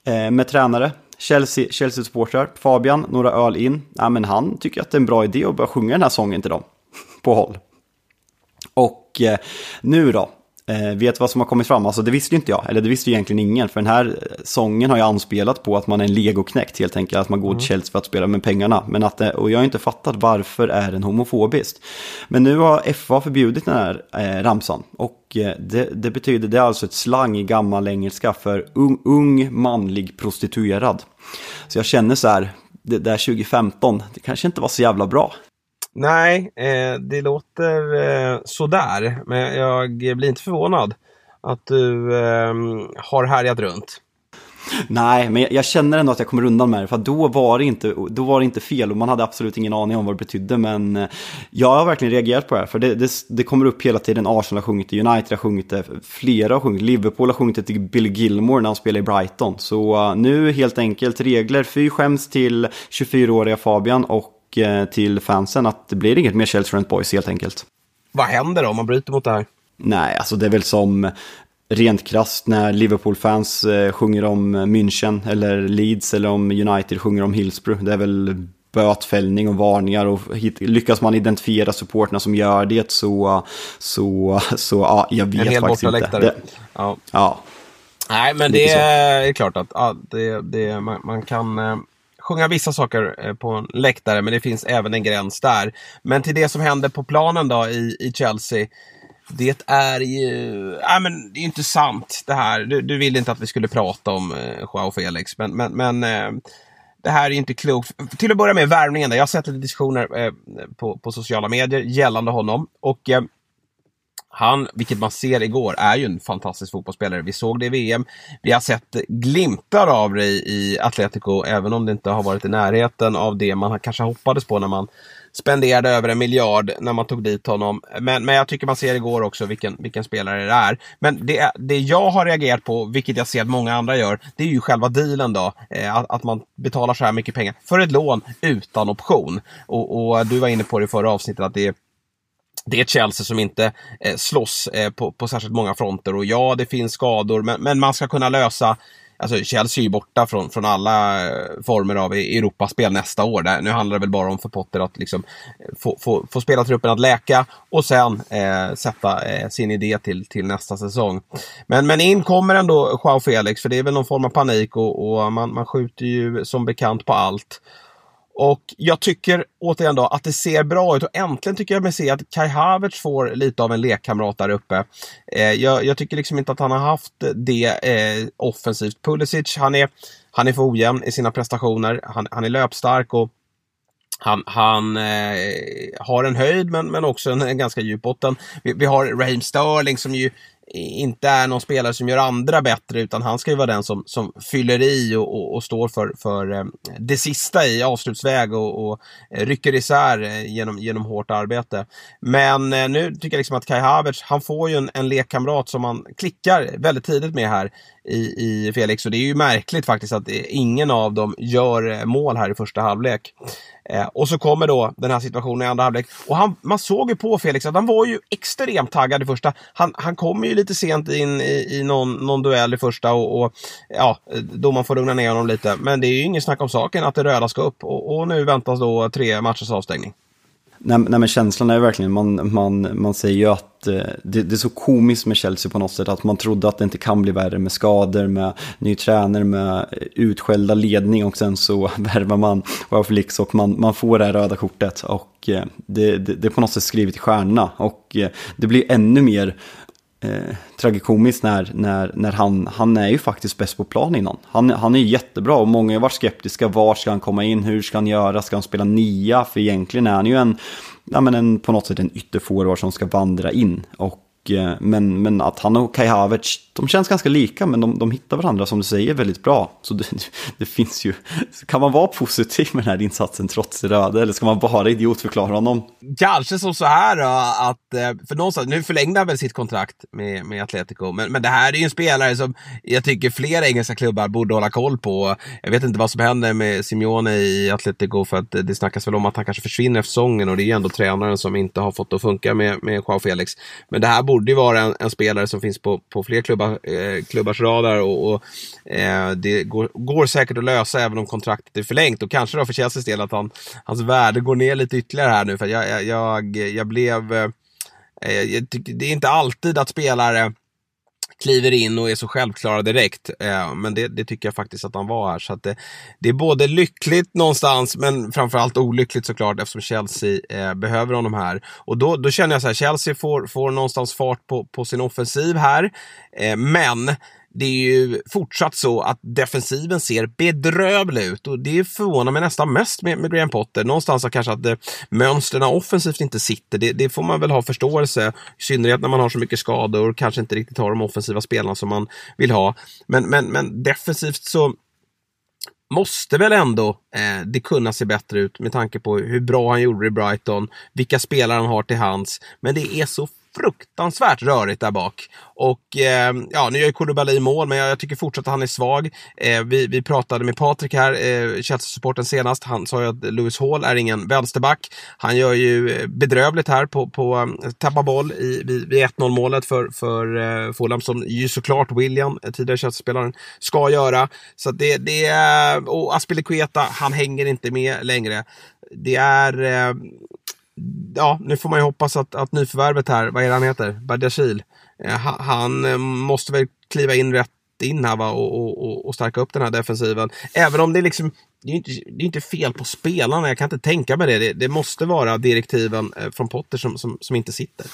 eh, med tränare, Chelsea, Chelsea-supportrar, Fabian, några öl in. nej, men han tycker att det är en bra idé att börja sjunga den här sången till dem <laughs> på håll. Och eh, nu då, Eh, vet vad som har kommit fram? Alltså det visste ju inte jag, eller det visste ju egentligen ingen. För den här sången har ju anspelat på att man är en legoknäckt helt enkelt. Att man går till mm. Chelsea för att spela med pengarna. Men att, och jag har inte fattat varför är den homofobiskt. Men nu har FA förbjudit den här eh, ramsan. Och eh, det, det, betyder, det är alltså ett slang i gammal engelska för ung, ung manlig prostituerad. Så jag känner så här, det där 2015, det kanske inte var så jävla bra. Nej, eh, det låter eh, sådär. Men jag blir inte förvånad att du eh, har härjat runt. Nej, men jag känner ändå att jag kommer undan med det. För då var, det inte, då var det inte fel och man hade absolut ingen aning om vad det betydde. Men eh, jag har verkligen reagerat på det här. För det, det, det kommer upp hela tiden. Arsenal har sjungit det, United har sjungit det, flera har sjungit Liverpool har sjungit det till Bill Gilmore när han spelade i Brighton. Så eh, nu helt enkelt regler. Fy skäms till 24-åriga Fabian och Eh, till fansen att det blir inget mer Chelsea Rent Boys helt enkelt. Vad händer då om man bryter mot det här? Nej, alltså det är väl som rent krasst när Liverpool-fans eh, sjunger om München eller Leeds eller om United sjunger om Hillsborough. Det är väl bötfällning och varningar och lyckas man identifiera supporterna som gör det så, så, så ja, jag vet en hel faktiskt inte. Det, ja. ja. Nej, men det är klart att ja, det, det, man, man kan eh, sjunga vissa saker eh, på en läktare, men det finns även en gräns där. Men till det som händer på planen då i, i Chelsea. Det är ju, Äh, men det är inte sant det här. Du, du ville inte att vi skulle prata om eh, Joao Felix, men, men, men eh, det här är inte klokt. Till att börja med värvningen, jag har sett lite diskussioner eh, på, på sociala medier gällande honom. Och eh, han, vilket man ser igår, är ju en fantastisk fotbollsspelare. Vi såg det i VM. Vi har sett glimtar av det i Atletico, även om det inte har varit i närheten av det man kanske hoppades på när man spenderade över en miljard när man tog dit honom. Men, men jag tycker man ser igår också vilken, vilken spelare det är. Men det, det jag har reagerat på, vilket jag ser att många andra gör, det är ju själva dealen då. Eh, att, att, man betalar så här mycket pengar för ett lån utan option. Och, och du var inne på det i förra avsnittet att det är det är ett Chelsea som inte eh, slåss eh, på, på särskilt många fronter och ja, det finns skador, men, men man ska kunna lösa Alltså Chelsea är ju borta från, från alla eh, former av e- Europaspel nästa år. Där, nu handlar det väl bara om för Potter att liksom eh, få, få, få spela truppen att läka och sen eh, sätta eh, sin idé till, till nästa säsong. Men, men in kommer ändå Joao Felix för det är väl någon form av panik och, och man, man skjuter ju som bekant på allt. Och jag tycker återigen då att det ser bra ut och äntligen tycker jag mig se att Kai Havertz får lite av en lekkamrat där uppe. Eh, jag, jag, tycker liksom inte att han har haft det eh, offensivt. Pulisic, han är, han är för ojämn i sina prestationer. Han, han är löpstark och han, han eh, har en höjd men, men också en, en ganska djup botten. Vi, vi har Raheem Sterling som ju inte är någon spelare som gör andra bättre utan han ska ju vara den som, som fyller i och, och, och står för, för eh, det sista i avslutsväg och, och eh, rycker isär eh, genom, genom hårt arbete. Men nu tycker jag liksom att Kai Havertz, han får ju en, en lekkamrat som man klickar väldigt tidigt med här i, i Felix och det är ju märkligt faktiskt att ingen av dem gör eh, mål här i första halvlek. Eh, och så kommer då den här situationen i andra halvlek. Och han, man såg ju på Felix att han var ju extremt taggad i första. Han, han kommer ju lite sent in i, i någon, någon duell i första och, och, ja, då man får lugna ner honom lite. Men det är ju ingen snack om saken att det röda ska upp och, och nu väntas då tre matchers avstängning. Nej, nej, men känslan är verkligen, man, man, man säger ju att eh, det, det, är så komiskt med Chelsea på något sätt, att man trodde att det inte kan bli värre med skador, med ny tränare, med eh, utskällda ledning och sen så <laughs> värvar man Wow Felix och man, man får det här röda kortet och eh, det, det, det är på något sätt skrivet i stjärnorna och det blir ännu mer eh, tragikomiskt när, när, när han, han är ju faktiskt bäst på plan innan. Han, han är jättebra och många har varit skeptiska. Var ska han komma in? Hur ska han göra? Ska han spela nia? För egentligen är han ju en, ja, men en, på något sätt en ytterforward som ska vandra in. Och Eh, men, men att han och Kai Havertz, de känns ganska lika men de, de hittar varandra som du säger väldigt bra. Så det, <laughs> det, finns ju, kan man vara positiv med den här insatsen trots det röda eller ska man bara idiotförklara honom? Kanske som så här då, att, eh, för någonstans, nu förlängde han väl sitt kontrakt med, med Atletico, men, men det här är ju en spelare som jag tycker flera engelska klubbar borde hålla koll på. Jag vet inte vad som händer med Simeone i Atletico för att det snackas väl om att han kanske försvinner efter säsongen och det är ju ändå tränaren som inte har fått det att funka med, med Joao Felix. Men det här borde borde ju vara en, en, spelare som finns på, på fler klubbar, eh, klubbars radar och, och eh, det går, går, säkert att lösa även om kontraktet är förlängt. Och kanske då för Chelseas del att han, hans värde går ner lite ytterligare här nu. För jag, jag, jag, jag blev... Eh, eh jag tyck, det är inte alltid att spelare kliver in och är så självklara direkt. Eh, men det, det, tycker jag faktiskt att han var här. Så att det, det är både lyckligt någonstans men framförallt olyckligt såklart eftersom Chelsea eh, behöver honom här. Och då, då känner jag så här, Chelsea får, får någonstans fart på, på sin offensiv här. Eh, men det är ju fortsatt så att defensiven ser bedrövlig ut och det förvånar mig nästan mest med, med Graham Potter. Någonstans att kanske att eh, mönstren offensivt inte sitter. Det, det, får man väl ha förståelse, i synnerhet när man har så mycket skador och kanske inte riktigt har de offensiva spelarna som man vill ha. Men, men, men defensivt så måste väl ändå eh, det kunna se bättre ut med tanke på hur bra han gjorde i Brighton, vilka spelare han har till hands. Men det är så fruktansvärt rörigt där bak. Och eh, ja, nu gör ju Koulibaly mål, men jag, jag, tycker fortsatt att han är svag. Eh, vi, vi pratade med Patrik här, eh, Chelsea-supporten senast. Han sa ju att Lewis Hall är ingen vänsterback. Han gör ju eh, bedrövligt här på, på eh, tappa boll i, vid, vid 1-0 målet för, för eh, Fulham som ju såklart William, eh, tidigare Chelsea-spelaren, ska göra. Så det, det är, och Aspilicueta, han hänger inte med längre. Det är eh, ja, nu får man ju hoppas att, att nyförvärvet här, vad är det han heter? Badiashil. Eh, han eh, måste väl kliva in rätt in här va? Och, och, och stärka upp den här defensiven. Även om det är liksom det är inte, det är inte fel på spelarna, jag kan inte tänka mig det. Det, det måste vara direktiven eh, från Potter som, som, som inte sitter.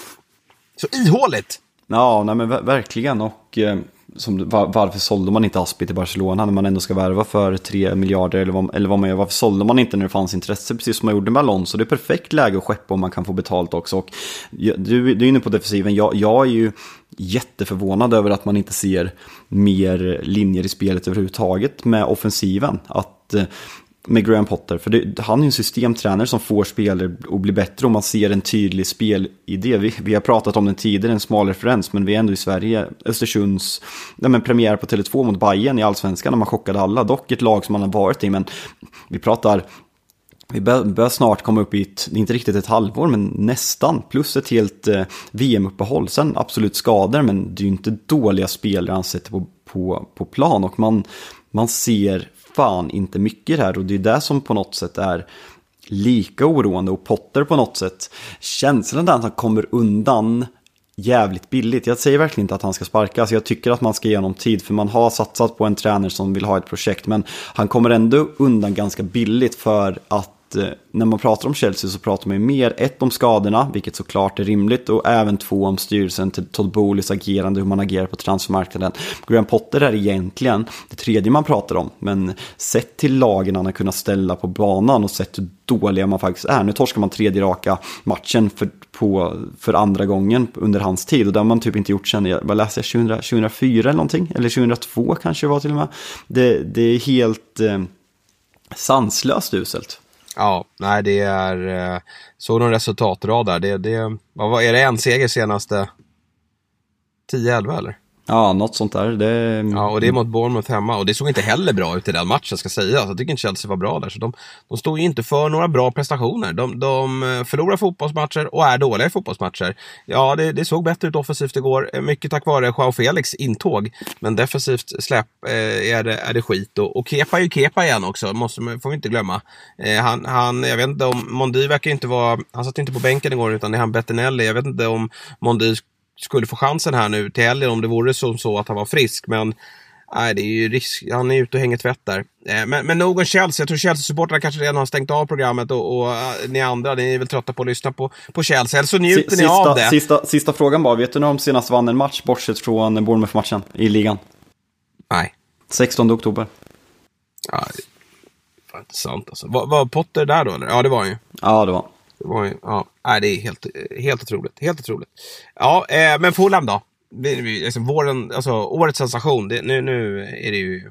Så ihåligt! Ja, nej men verkligen. Och eh, som, var, varför sålde man inte Aspi till Barcelona när man ändå ska värva för 3 miljarder eller vad, eller vad man gör? Varför sålde man inte när det fanns intresse precis som man gjorde med Alonso? Det är perfekt läge att skeppa om man kan få betalt också. Och du, du är inne på defensiven, jag, jag är ju jätteförvånad över att man inte ser mer linjer i spelet överhuvudtaget med offensiven. Att eh, med Graham Potter. För det, han är ju en systemtränare som får spelare att bli bättre och man ser en tydlig spelidé. Vi, vi har pratat om den tidigare, en smal referens, men vi är ändå i Sverige. Östersunds men premiär på Tele2 mot Bayern i Allsvenskan när man chockade alla. Dock ett lag som man har varit i, men vi pratar vi bör, snart komma upp i ett, inte riktigt ett halvår, men nästan. Plus ett helt eh, VM-uppehåll. Sen absolut skador, men det är ju inte dåliga spelare han sätter på, på, på plan. Och man, man ser fan inte mycket här och det är det som på något sätt är lika oroande och Potter på något sätt. Känslan är att han kommer undan jävligt billigt. Jag säger verkligen inte att han ska sparkas. Jag tycker att man ska ge honom tid för man har satsat på en tränare som vill ha ett projekt. Men han kommer ändå undan ganska billigt för att Eh, när man pratar om Chelsea så pratar man ju mer ett om skadorna, vilket såklart är rimligt, och även två om styrelsen till Todd Bowleys agerande, hur man agerar på transfermarknaden. Graham Potter är egentligen det tredje man pratar om, men sett till lagen han har kunnat ställa på banan och sett hur dåliga man faktiskt är. Nu torskar man tredje raka matchen för, på, för andra gången under hans tid och det har man typ inte gjort sen, vad läste jag, 2000, 2004 eller någonting? Eller 2002 kanske det var till och med. Det, det är helt eh, sanslöst uselt. Ja, nej det är... Eh, såg såg någon resultatrad där. Det, det, vad, är det en seger senaste 10-11 eller? Ja, något sånt där. Det... Mm. Ja, och det är mot Bournemouth hemma. Och det såg inte heller bra ut i den matchen, ska sägas. Jag tycker inte Chelsea var bra där. Så de, de stod ju inte för några bra prestationer. De, de eh, förlorar fotbollsmatcher och är dåliga i fotbollsmatcher. Ja, det, det såg bättre ut offensivt igår. Eh, mycket tack vare Joao Felix intåg. Men defensivt släpp eh, är, det, är det skit. Och, och Kepa är ju Kepa igen också, måste, får vi inte glömma. Eh, han, han, jag vet inte om, Mondi verkar inte vara, han satt inte på bänken igår utan det är han Bettinelli. Jag vet inte om Mondi skulle få chansen här nu till helgen om det vore som så att han var frisk. Men nej, det är ju risk. Han är ute och hänger tvätt där. Eh, men, men nog om Chelsea. Jag tror Chelsea-supportrarna kanske redan har stängt av programmet och, och uh, ni andra, ni är väl trötta på att lyssna på, på Chelsea. Eller så njuter sista, ni av det. Sista, sista frågan bara. Vet du när de senast vann en match bortsett från Bournemouth-matchen i ligan? Nej. 16 oktober. Ja, det var inte sant alltså. Var, var Potter där då eller? Ja, det var han ju. Ja, det var det var ju, ja, nej, det är helt, helt otroligt. Helt otroligt. Ja, eh, men Fulham då? Liksom våren, alltså, årets sensation. Det, nu, nu är det ju...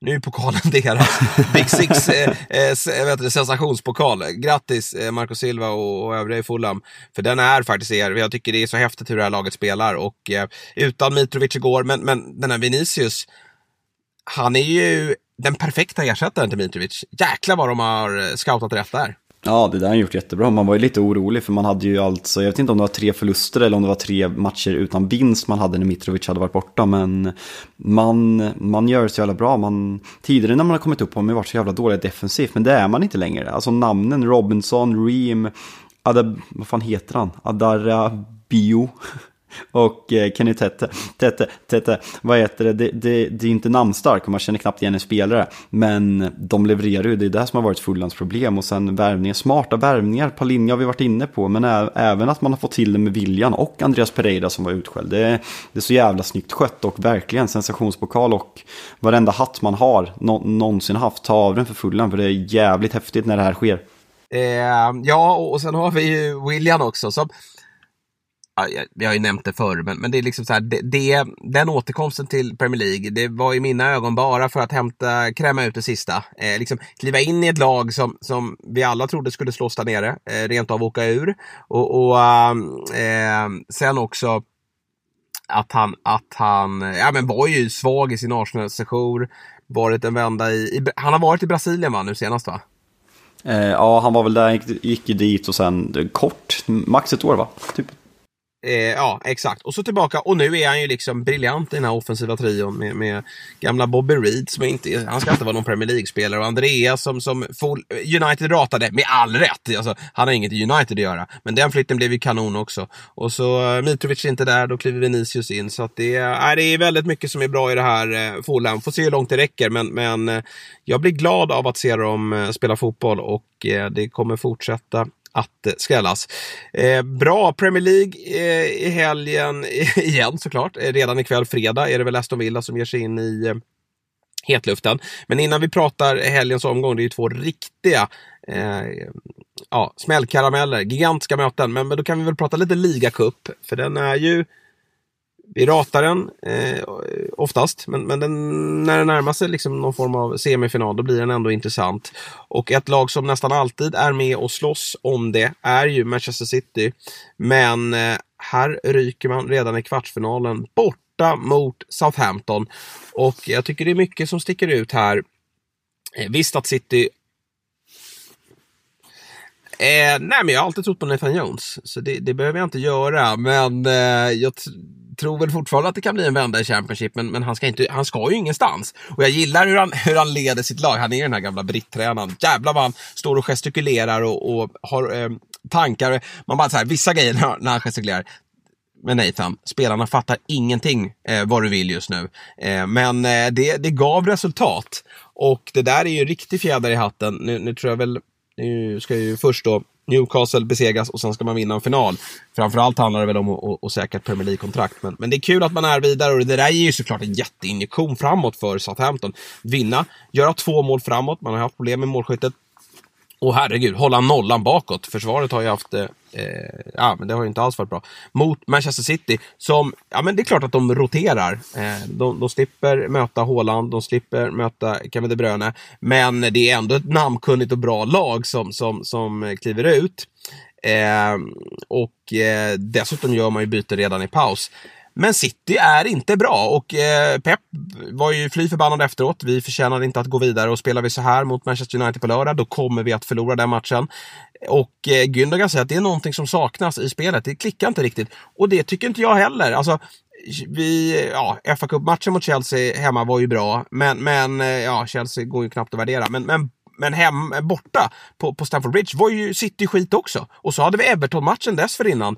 Nu är pokalen <laughs> deras. Big Six eh, eh, eh vet du, sensationspokal. Grattis eh, Marco Silva och, och övriga i Fulham. För den är faktiskt er. Jag tycker det är så häftigt hur det här laget spelar. Och eh, utan Mitrovic igår, men, men den här Vinicius. Han är ju den perfekta ersättaren till Mitrovic. Jäklar vad de har eh, scoutat rätt där. Ja, det där har han gjort jättebra. Man var ju lite orolig för man hade ju alltså, jag vet inte om det var tre förluster eller om det var tre matcher utan vinst man hade när Mitrovic hade varit borta. Men man, man gör det så jävla bra. Man, tidigare när man har kommit upp har man varit så jävla dålig defensivt, men det är man inte längre. Alltså namnen Robinson, Reem, Adab, vad fan heter han? Adara Bio. Och eh, Kenny Tete, Tete, Tete, vad heter det? Det, det? det är inte namnstark och man känner knappt igen en spelare. Men de levererar ju, det är det som har varit Fulhams problem. Och sen värvningar, smarta värvningar, Palinja har vi varit inne på. Men även att man har fått till det med Viljan och Andreas Pereira som var utskälld. Det, det är så jävla snyggt skött och verkligen sensationspokal och varenda hatt man har nå, någonsin haft, ta av den för Fulham. För det är jävligt häftigt när det här sker. Eh, ja, och sen har vi ju William också som vi har ju nämnt det förr, men, men det är liksom så här, det, det, den återkomsten till Premier League, det var i mina ögon bara för att hämta, kräma ut det sista. Eh, liksom kliva in i ett lag som, som vi alla trodde skulle slås där nere, eh, rent av åka ur. Och, och eh, sen också att han, att han ja, men var ju svag i sin Arsenal-sejour, varit en vända i, i, han har varit i Brasilien va, nu senast va? Eh, ja, han var väl där, gick, gick dit och sen kort, max ett år va? Typ Eh, ja, exakt. Och så tillbaka. Och nu är han ju liksom briljant i den här offensiva trion med, med gamla Bobby Reed som inte, han ska inte vara någon Premier League-spelare. Och Andreas som, som full, United ratade, med all rätt. Alltså, han har inget i United att göra. Men den flytten blev ju kanon också. Och så eh, Mitrovic är inte där, då kliver Vinicius in. Så att det, uh, det är väldigt mycket som är bra i det här eh, Fulham. Får se hur långt det räcker. Men, men eh, jag blir glad av att se dem eh, spela fotboll och eh, det kommer fortsätta att eh, skrällas. Eh, bra Premier League eh, i helgen <laughs> igen såklart. Eh, redan ikväll fredag är det väl Aston Villa som ger sig in i eh, hetluften. Men innan vi pratar helgens omgång, det är ju två riktiga eh, ja, smällkarameller, gigantiska möten. Men, men då kan vi väl prata lite ligacup, för den är ju vi ratar den eh, oftast, men, men den, när den närmar sig liksom någon form av semifinal då blir den ändå intressant. Och ett lag som nästan alltid är med och slåss om det är ju Manchester City. Men eh, här ryker man redan i kvartsfinalen borta mot Southampton. Och jag tycker det är mycket som sticker ut här. Eh, visst att City Eh, nej, men jag har alltid trott på Nathan Jones, så det, det behöver jag inte göra. Men eh, jag tror väl fortfarande att det kan bli en vända i Championship, men, men han, ska inte, han ska ju ingenstans. Och jag gillar hur han, hur han leder sitt lag. Han är den här gamla brittränaren. Jävlar vad han står och gestikulerar och, och har eh, tankar. Man bara så här, vissa grejer när, när han gestikulerar med Nathan. Spelarna fattar ingenting eh, vad du vill just nu. Eh, men eh, det, det gav resultat. Och det där är ju en riktig fjäder i hatten. Nu, nu tror jag väl nu ska ju först då Newcastle besegras och sen ska man vinna en final. Framförallt handlar det väl om att, att säkra ett Premier League-kontrakt. Men, men det är kul att man är vidare och det där ger ju såklart en jätteinjektion framåt för Southampton. Vinna, göra två mål framåt. Man har haft problem med målskyttet. Och herregud, hålla nollan bakåt. Försvaret har ju haft, eh, eh, ja men det har ju inte alls varit bra. Mot Manchester City, som, ja men det är klart att de roterar. Eh, de, de slipper möta Haaland, de slipper möta Kevin De Bruyne. Men det är ändå ett namnkunnigt och bra lag som, som, som kliver ut. Eh, och eh, dessutom gör man ju byte redan i paus. Men City är inte bra och eh, Pep var ju fly förbannad efteråt. Vi förtjänar inte att gå vidare och spelar vi så här mot Manchester United på lördag, då kommer vi att förlora den matchen. Och eh, Gündogan säger att det är någonting som saknas i spelet. Det klickar inte riktigt. Och det tycker inte jag heller. Alltså, vi, ja, fa Cup-matchen mot Chelsea hemma var ju bra, men, men eh, ja, Chelsea går ju knappt att värdera. Men, men men hem, borta på, på Stamford Bridge var ju City skit också. Och så hade vi Everton-matchen dessförinnan.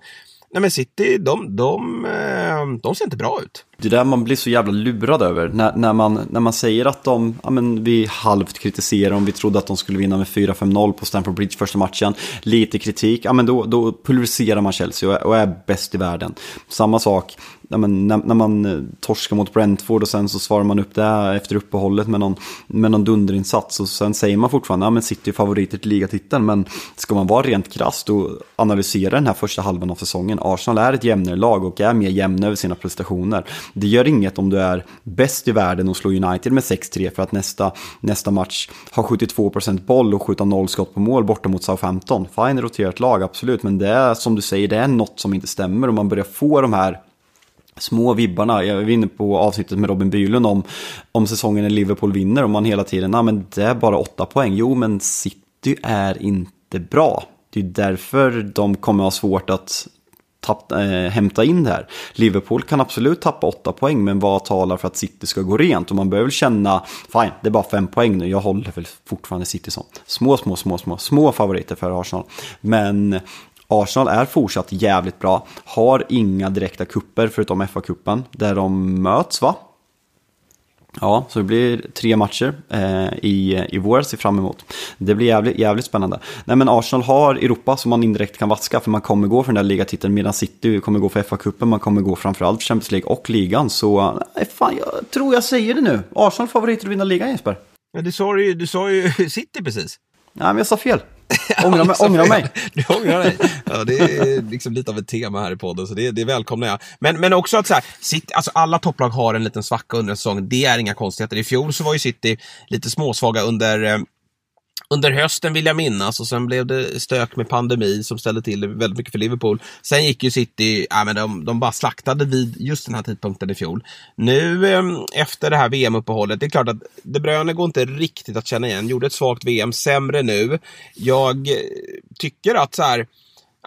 Nej men City, de, de, eh, de ser inte bra ut. Det där man blir så jävla lurad över. När, när, man, när man säger att de, ja men vi halvt kritiserar dem, vi trodde att de skulle vinna med 4-5-0 på Stamford Bridge första matchen. Lite kritik, ja men då, då pulveriserar man Chelsea och är, och är bäst i världen. Samma sak, när, man, när, när, man eh, torskar mot Brentford och sen så svarar man upp det efter uppehållet med någon, med någon dunderinsats. Och sen säger man fortfarande, ja men City är favoriter till ligatiteln. Men ska man vara rent krasst och analysera den här första halvan av säsongen. Arsenal är ett jämnare lag och är mer jämna över sina prestationer. Det gör inget om du är bäst i världen och slår United med 6-3 för att nästa, nästa match har 72% boll och skjuta noll skott på mål borta mot Southampton. Fine, roterat lag, absolut, men det är som du säger, det är något som inte stämmer och man börjar få de här små vibbarna. Jag var inne på avsnittet med Robin Bylund om, om säsongen när Liverpool vinner och man hela tiden, ja men det är bara åtta poäng. Jo, men City är inte bra. Det är därför de kommer ha svårt att tapp, äh, hämta in det här. Liverpool kan absolut tappa åtta poäng, men vad talar för att City ska gå rent? Och man behöver känna, fine, det är bara fem poäng nu, jag håller väl fortfarande City som små, små, små, små, små favoriter för Arsenal. Men Arsenal är fortsatt jävligt bra, har inga direkta kupper förutom FA-cupen, där de möts va? Ja, så det blir tre matcher eh, i, i vår, ser fram emot. Det blir jävligt, jävligt spännande. Nej men Arsenal har Europa som man indirekt kan vaska för man kommer gå för den där ligatiteln medan City kommer gå för FA-cupen, man kommer gå framförallt för Champions League och ligan. Så nej, fan, jag tror jag säger det nu. Arsenal favoriter att vinna ligan Jesper. Ja, du, sa ju, du sa ju <laughs> City precis. Nej men jag sa fel. <laughs> Ångra mig. ångra mig. <laughs> Du ångrar dig. Ja, det är liksom lite av ett tema här i podden, så det, det välkomnar jag. Men, men också att så här, City, alltså alla topplag har en liten svacka under en säsong. Det är inga konstigheter. I fjol så var ju City lite småsvaga under eh, under hösten vill jag minnas och sen blev det stök med pandemi som ställde till det väldigt mycket för Liverpool. Sen gick ju City, ja, men de, de bara slaktade vid just den här tidpunkten i fjol. Nu ehm, efter det här VM-uppehållet, det är klart att De Bruyne går inte riktigt att känna igen. Gjorde ett svagt VM, sämre nu. Jag eh, tycker att så här,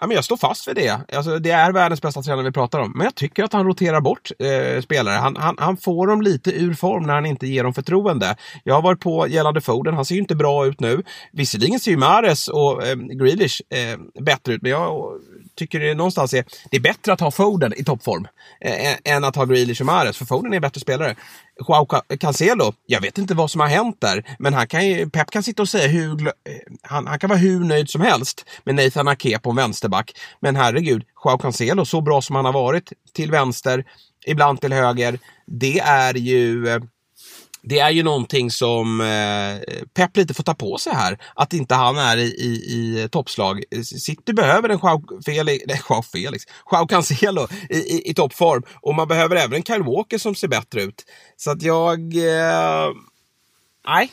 Ja, men jag står fast vid det. Alltså, det är världens bästa tränare vi pratar om. Men jag tycker att han roterar bort eh, spelare. Han, han, han, får dem lite ur form när han inte ger dem förtroende. Jag har varit på gällande Foden. Han ser ju inte bra ut nu. Visserligen ser ju Mares och eh, Grealish eh, bättre ut, men jag tycker det någonstans är, det är bättre att ha Foden i toppform eh, eh, än att ha Grealish och Mahrez. för Foden är en bättre spelare. Joao Cancelo, jag vet inte vad som har hänt där, men han kan ju, Pep kan sitta och säga hur, eh, han, han kan vara hur nöjd som helst med Nathan Ake på en vänsterback. Men herregud, Joao Cancelo, så bra som han har varit till vänster, ibland till höger, det är ju eh, det är ju någonting som eh, Pep lite får ta på sig här. Att inte han är i, i, i toppslag. City behöver en Joao Felix, nej, Joao Felix, Joao Cancelo i, i, i toppform. Och man behöver även en Kyle Walker som ser bättre ut. Så att jag... Eh, nej,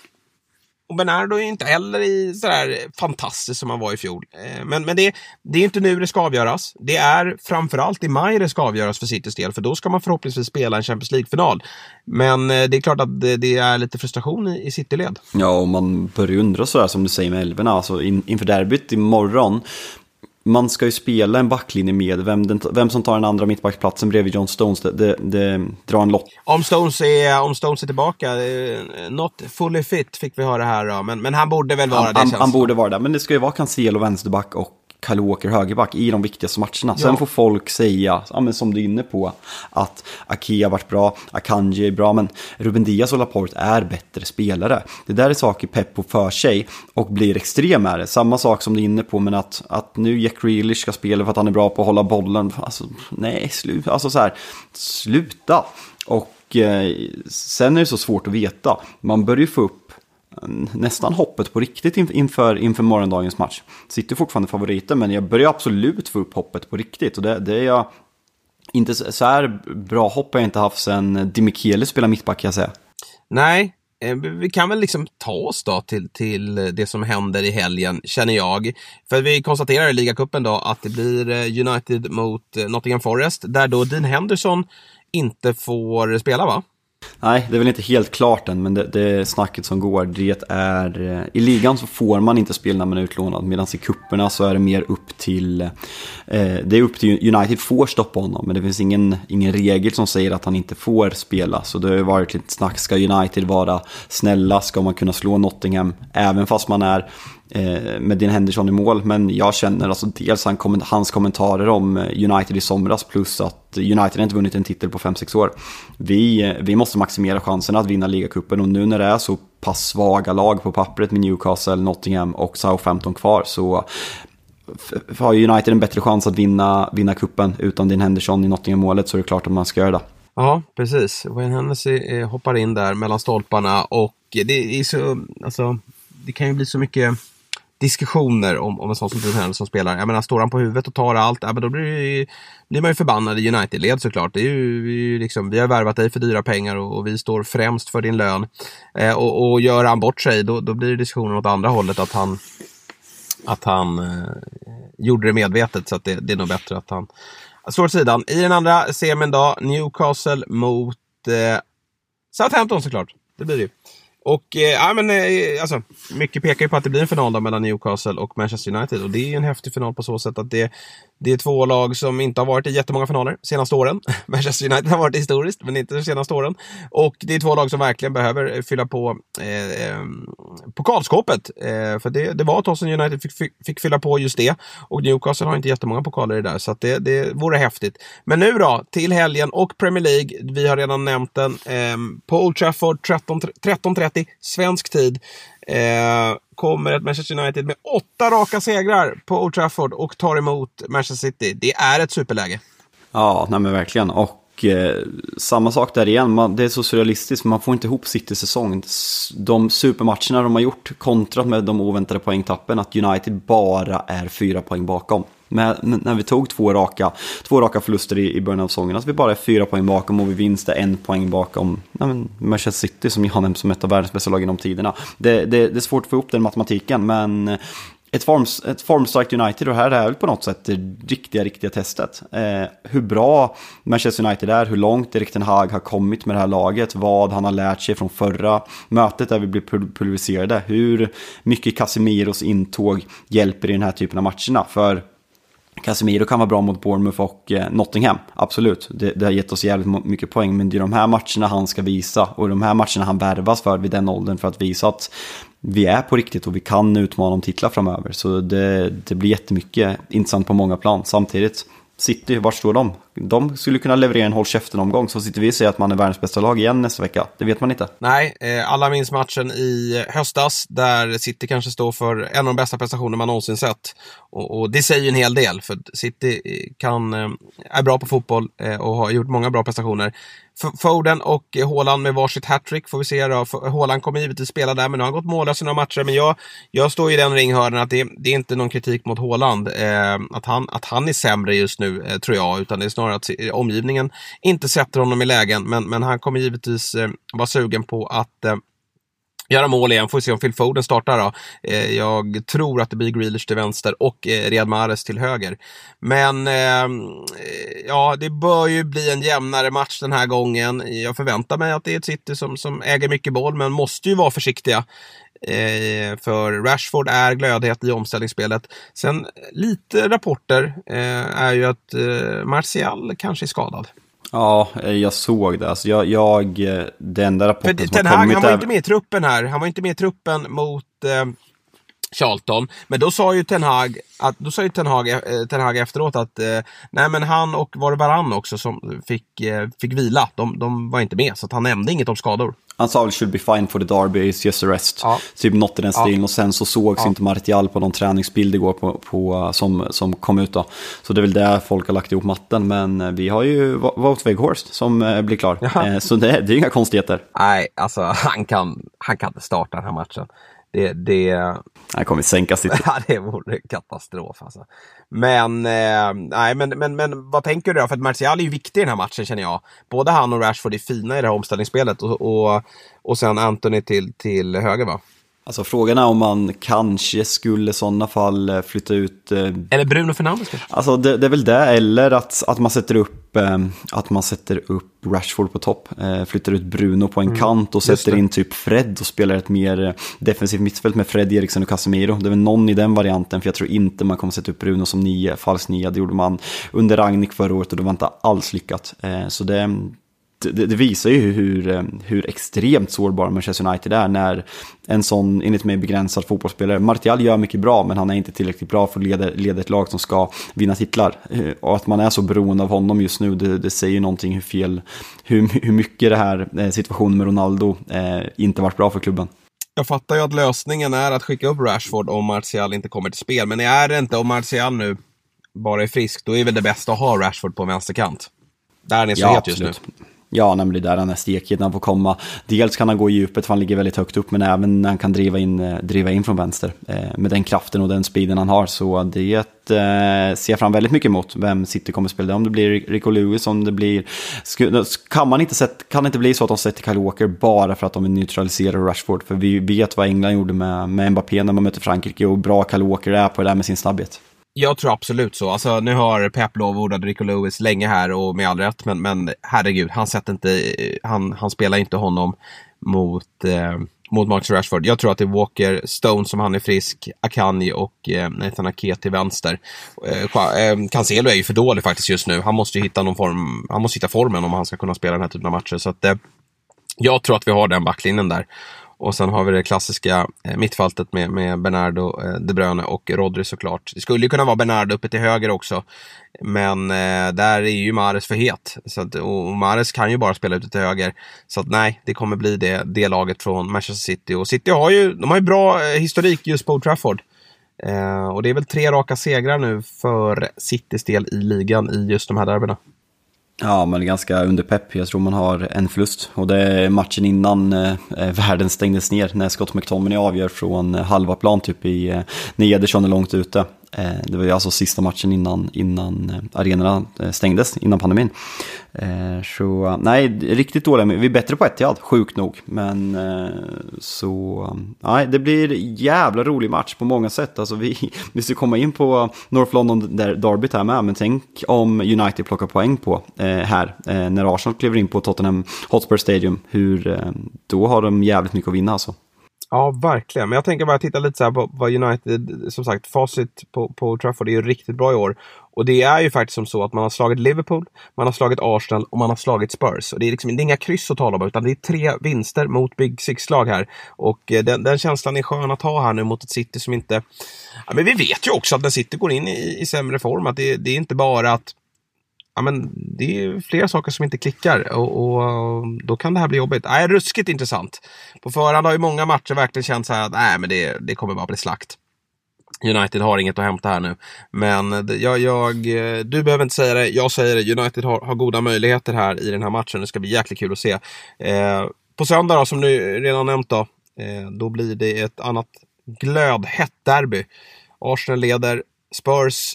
och Bernardo är inte heller i sådär fantastiskt som han var i fjol. Eh, men, men det, det är inte nu det ska avgöras. Det är framförallt i maj det ska avgöras för Citys del, för då ska man förhoppningsvis spela en Champions League-final. Men eh, det är klart att det, det är lite frustration i, i Cityled. Ja, och man börjar undra sådär som du säger med älvorna, alltså in, inför derbyt imorgon man ska ju spela en backlinje med vem, den, vem som tar den andra mittbacksplatsen bredvid John Stones. Det, det, det drar en lott. Om Stones är, om Stones är tillbaka, not fully fit fick vi höra här då. Men, men han borde väl vara han, det. Han, han borde vara det, men det ska ju vara Cancelo vänsterback och Kyle Walker högerback i de viktigaste matcherna. Sen får folk säga, ja, men som du är inne på, att Aki har varit bra, Akanji är bra, men Ruben Diaz och Laporte är bättre spelare. Det där är saker Pep för sig och blir extrem med det. Samma sak som du är inne på, men att, att nu Jack Grealish ska spela för att han är bra på att hålla bollen. Alltså, nej, sluta. Alltså så här, sluta. Och eh, sen är det så svårt att veta. Man börjar ju få upp nästan hoppet på riktigt inför, inför morgondagens match. Sitter fortfarande favoriter, men jag börjar absolut få upp hoppet på riktigt. Och det, det är jag... Inte så här bra hopp har jag inte haft sen Dimikieli spelade mittback kan jag säga. Nej, eh, vi kan väl liksom ta oss då till, till det som händer i helgen, känner jag. För vi konstaterar i ligacupen då att det blir eh, United mot eh, Nottingham Forest, där då Dean Henderson inte får spela va? Nej, det är väl inte helt klart än, men det, det är snacket som går. Det är, eh, I ligan så får man inte spela när man är utlånad, medan i kupperna så är det mer upp till... Eh, det är upp till United får stoppa honom, men det finns ingen, ingen regel som säger att han inte får spela. Så det har ju varit lite snack, ska United vara snälla? Ska man kunna slå Nottingham även fast man är Eh, med Din Henderson i mål. Men jag känner alltså dels hans kommentarer om eh, United i somras plus att United inte vunnit en titel på 5-6 år. Vi, eh, vi måste maximera chanserna att vinna ligacupen och nu när det är så pass svaga lag på pappret med Newcastle, Nottingham och Southampton kvar så har United en bättre chans att vinna, vinna kuppen utan Din Henderson i Nottingham-målet så är det klart att man ska göra det. Ja, precis. Wayne Hennessy hoppar in där mellan stolparna och det är så, alltså, det kan ju bli så mycket diskussioner om, om en sån som Dean Henderson spelar. Jag menar, står han på huvudet och tar allt, ja, men då blir, blir man ju förbannad i United-led såklart. Det är ju, vi, liksom, vi har värvat dig för dyra pengar och, och vi står främst för din lön. Eh, och, och gör han bort sig, då, då blir det diskussioner åt andra hållet att han, att han eh, gjorde det medvetet. Så att det, det är nog bättre att han slår åt sidan. I den andra semin då, Newcastle mot eh, Southampton såklart. Det blir det ju. Och eh, men, eh, alltså, mycket pekar ju på att det blir en final då mellan Newcastle och Manchester United. Och det är en häftig final på så sätt att det, det är två lag som inte har varit i jättemånga finaler senaste åren. <laughs> Manchester United har varit historiskt, men inte de senaste åren. Och det är två lag som verkligen behöver eh, fylla på eh, eh, pokalskåpet. Eh, för det, det var ett tag sedan United fick, fick, fick, fylla på just det. Och Newcastle har inte jättemånga pokaler i det där, så det, det vore häftigt. Men nu då, till helgen och Premier League. Vi har redan nämnt den. Eh, på Old Trafford 13.30 svensk tid. Eh, kommer ett Manchester United med åtta raka segrar på Old Trafford och tar emot Manchester City. Det är ett superläge. Ja, nej men verkligen. Och eh, samma sak där igen, man, det är så surrealistiskt, man får inte ihop City säsong. De supermatcherna de har gjort kontrat med de oväntade poängtappen, att United bara är fyra poäng bakom. Med, när vi tog två raka, två raka förluster i, i början av säsongen, att vi bara är fyra poäng bakom och vi vinster en poäng bakom ja, men Manchester City som jag har nämnt som ett av världens bästa lag genom tiderna. Det, det, det är svårt att få ihop den matematiken, men ett, forms, ett formstarkt United och det här är väl på något sätt det riktiga, riktiga testet. Eh, hur bra Manchester United är, hur långt Erik Ten Hag har kommit med det här laget, vad han har lärt sig från förra mötet där vi blev pulveriserade, hur mycket Casemiros intåg hjälper i den här typen av matcherna. För Casemiro kan vara bra mot Bournemouth och eh, Nottingham, absolut. Det, det, har gett oss jävligt mycket poäng, men det är de här matcherna han ska visa och de här matcherna han värvas för vid den åldern för att visa att vi är på riktigt och vi kan utmana om titlar framöver. Så det, det blir jättemycket intressant på många plan. Samtidigt, City, var står de? De skulle kunna leverera en håll käften-omgång. Så sitter vi och säger att man är världens bästa lag igen nästa vecka. Det vet man inte. Nej, eh, alla minns matchen i höstas där City kanske står för en av de bästa prestationer man någonsin sett. Och, och det säger ju en hel del, för City eh, kan, eh, är bra på fotboll eh, och har gjort många bra prestationer. Foden och Haaland med varsitt hattrick får vi se då. Haaland kommer givetvis spela där, men nu har han gått mållös i några matcher. Men jag, jag står i den ringhörnan att det, det, är inte någon kritik mot Haaland. Eh, att, han, att han är sämre just nu, eh, tror jag. Utan det är snarare att omgivningen inte sätter honom i lägen. Men, men han kommer givetvis eh, vara sugen på att eh, göra mål igen. Får se om Phil Foden startar då. Eh, jag tror att det blir Grealish till vänster och eh, Riyad Mahrez till höger. Men ehm, eh, ja, det bör ju bli en jämnare match den här gången. Jag förväntar mig att det är ett City som, som äger mycket boll, men måste ju vara försiktiga. Eh, för Rashford är glödhet i omställningsspelet. Sen lite rapporter eh, är ju att eh, Martial kanske är skadad. Ja, jag såg det. Alltså jag, jag, det enda rapporten För, som Ten har Hag, kommit... han var är- inte med i truppen här. Han var inte med i truppen mot eh, Charlton. Men då sa ju Ten Hag, att, då sa ju Ten Hag, eh, Ten Hag efteråt att eh, nej men han och var det Varann också som fick, eh, fick vila. De, de var inte med, så han nämnde inget om skador. Han sa väl should be fine for the derby, is just a rest. Ja. Typ något i den Ja. stilen. Och sen så sågs Ja. inte Martial på någon träningsbild igår på, på, som, som kom ut då. Så det är väl där folk har lagt ihop matten. Men eh, vi har ju Wout Weghorst som eh, blir klar. Ja. Så det, det är inga konstigheter. Nej, alltså han kan, han kan inte starta den här matchen. Det, det, Han kommer sänka sitt. <laughs> Ja, det vore katastrof alltså. Men, eh, nej, men, men, men vad tänker du då? För att Martial är ju viktig i den här matchen känner jag. Både han och Rashford är fina i det här omställningsspelet och, och, och sen Anthony till, till höger va? Alltså frågan är om man kanske skulle i sådana fall eh, flytta ut eh, Eller Bruno Fernandes kanske? Alltså det, det är väl det, eller att, att man sätter upp eh, att man sätter upp Rashford på topp, eh, flyttar ut Bruno på en kant och Mm, sätter in typ Fred och spelar ett mer eh, defensivt mittfält med Fred, Eriksson och Casemiro. Det är väl någon i den varianten, för jag tror inte man kommer sätta upp Bruno som nio, falsk nia. Det gjorde man under Ragnik förra året och det var inte alls lyckat. Eh, så det, det, det visar ju hur, eh, hur extremt sårbar Manchester United är när en sån, enligt mig, begränsad fotbollsspelare, Martial gör mycket bra, men han är inte tillräckligt bra för att leda, leda ett lag som ska vinna titlar. Eh, Och att man är så beroende av honom just nu, det, det säger ju någonting hur fel, hur, hur mycket det här eh, situationen med Ronaldo eh, inte varit bra för klubben. Jag fattar ju att lösningen är att skicka upp Rashford om Martial inte kommer till spel. Men är det inte, om Martial nu bara är frisk, då är väl det bästa att ha Rashford på vänsterkant. Där han är så het just nu. Ja, nej, men det är där han är stekhet när han får komma. Dels kan han gå i djupet för han ligger väldigt högt upp, men även när han kan driva in, eh, driva in från vänster. Eh, med den kraften och den speeden han har. Så det eh, ser jag fram väldigt mycket emot, vem City kommer spela. Om det blir Rico Lewis, om det blir... Kan, man inte sätta, kan det inte bli så att de sätter Kyle Walker bara för att de vill neutralisera Rashford? För vi vet vad England gjorde med, med Mbappé när man mötte Frankrike och hur bra Kyle Walker är på det där med sin snabbhet. Jag tror absolut så. Alltså, nu har Pep lovordat Rico Lewis länge här och med all rätt. Men, men herregud, han, sätter inte, han, han spelar inte honom mot, eh, mot Marcus Rashford. Jag tror att det är Walker, Stone som han är frisk, Akanji och eh, Nathan Ake till vänster. Eh, eh Cancelo är ju för dålig faktiskt just nu. Han måste ju hitta någon form, han måste hitta formen om han ska kunna spela den här typen av matcher. Så att, eh, jag tror att vi har den backlinjen där. Och sen har vi det klassiska eh, mittfältet med, med Bernardo, eh, De Bruyne och Rodri såklart. Det skulle ju kunna vara Bernardo uppe till höger också. Men eh, där är ju Mares för het. Så att, och Mares kan ju bara spela ute till höger. Så att nej, det kommer bli det, det laget från Manchester City. Och City har ju, de har ju bra eh, historik just på Old Trafford. Eh, och det är väl tre raka segrar nu för Citys del i ligan i just de här derbyna. Ja, men ganska under pepp. Jag tror man har en förlust. Och det är matchen innan eh, eh världen stängdes ner. När Scott McTominay avgör från eh, halva plan typ i eh, när långt ute. Eh, det var ju alltså sista matchen innan, innan eh, arenorna eh, stängdes, innan pandemin. Så nej, riktigt dåliga. Vi är bättre på Etihad, sjukt nog. Men så, nej, det blir jävla rolig match på många sätt. Alltså vi, <laughs> vi ska komma in på North London där derbyt här med. Men tänk om United plockar poäng på här. När Arsenal kliver in på Tottenham Hotspur Stadium. Hur, då har de jävligt mycket att vinna alltså. Ja, verkligen. Men jag tänker bara titta lite så här på vad United, som sagt, facit på, på Trafford är ju riktigt bra i år. Och det är ju faktiskt som så att man har slagit Liverpool, man har slagit Arsenal och man har slagit Spurs. Och det är liksom det är inga kryss att tala om, utan det är tre vinster mot Big Six-lag här. Och eh, den, den känslan är skön att ha här nu mot ett City som inte... Ja, men vi vet ju också att när City går in i, i sämre form, att det, det är inte bara att ja, men det är flera saker som inte klickar och, och då kan det här bli jobbigt. Nej, ruskigt intressant. På förhand har ju många matcher verkligen känt så här att nej, men det, det kommer bara bli slakt. United har inget att hämta här nu. Men jag, jag, du behöver inte säga det, jag säger det. United har, har goda möjligheter här i den här matchen. Det ska bli jäkligt kul att se. Eh, på söndag då, som du redan nämnt då, eh, då blir det ett annat glödhett derby. Arsenal leder, Spurs,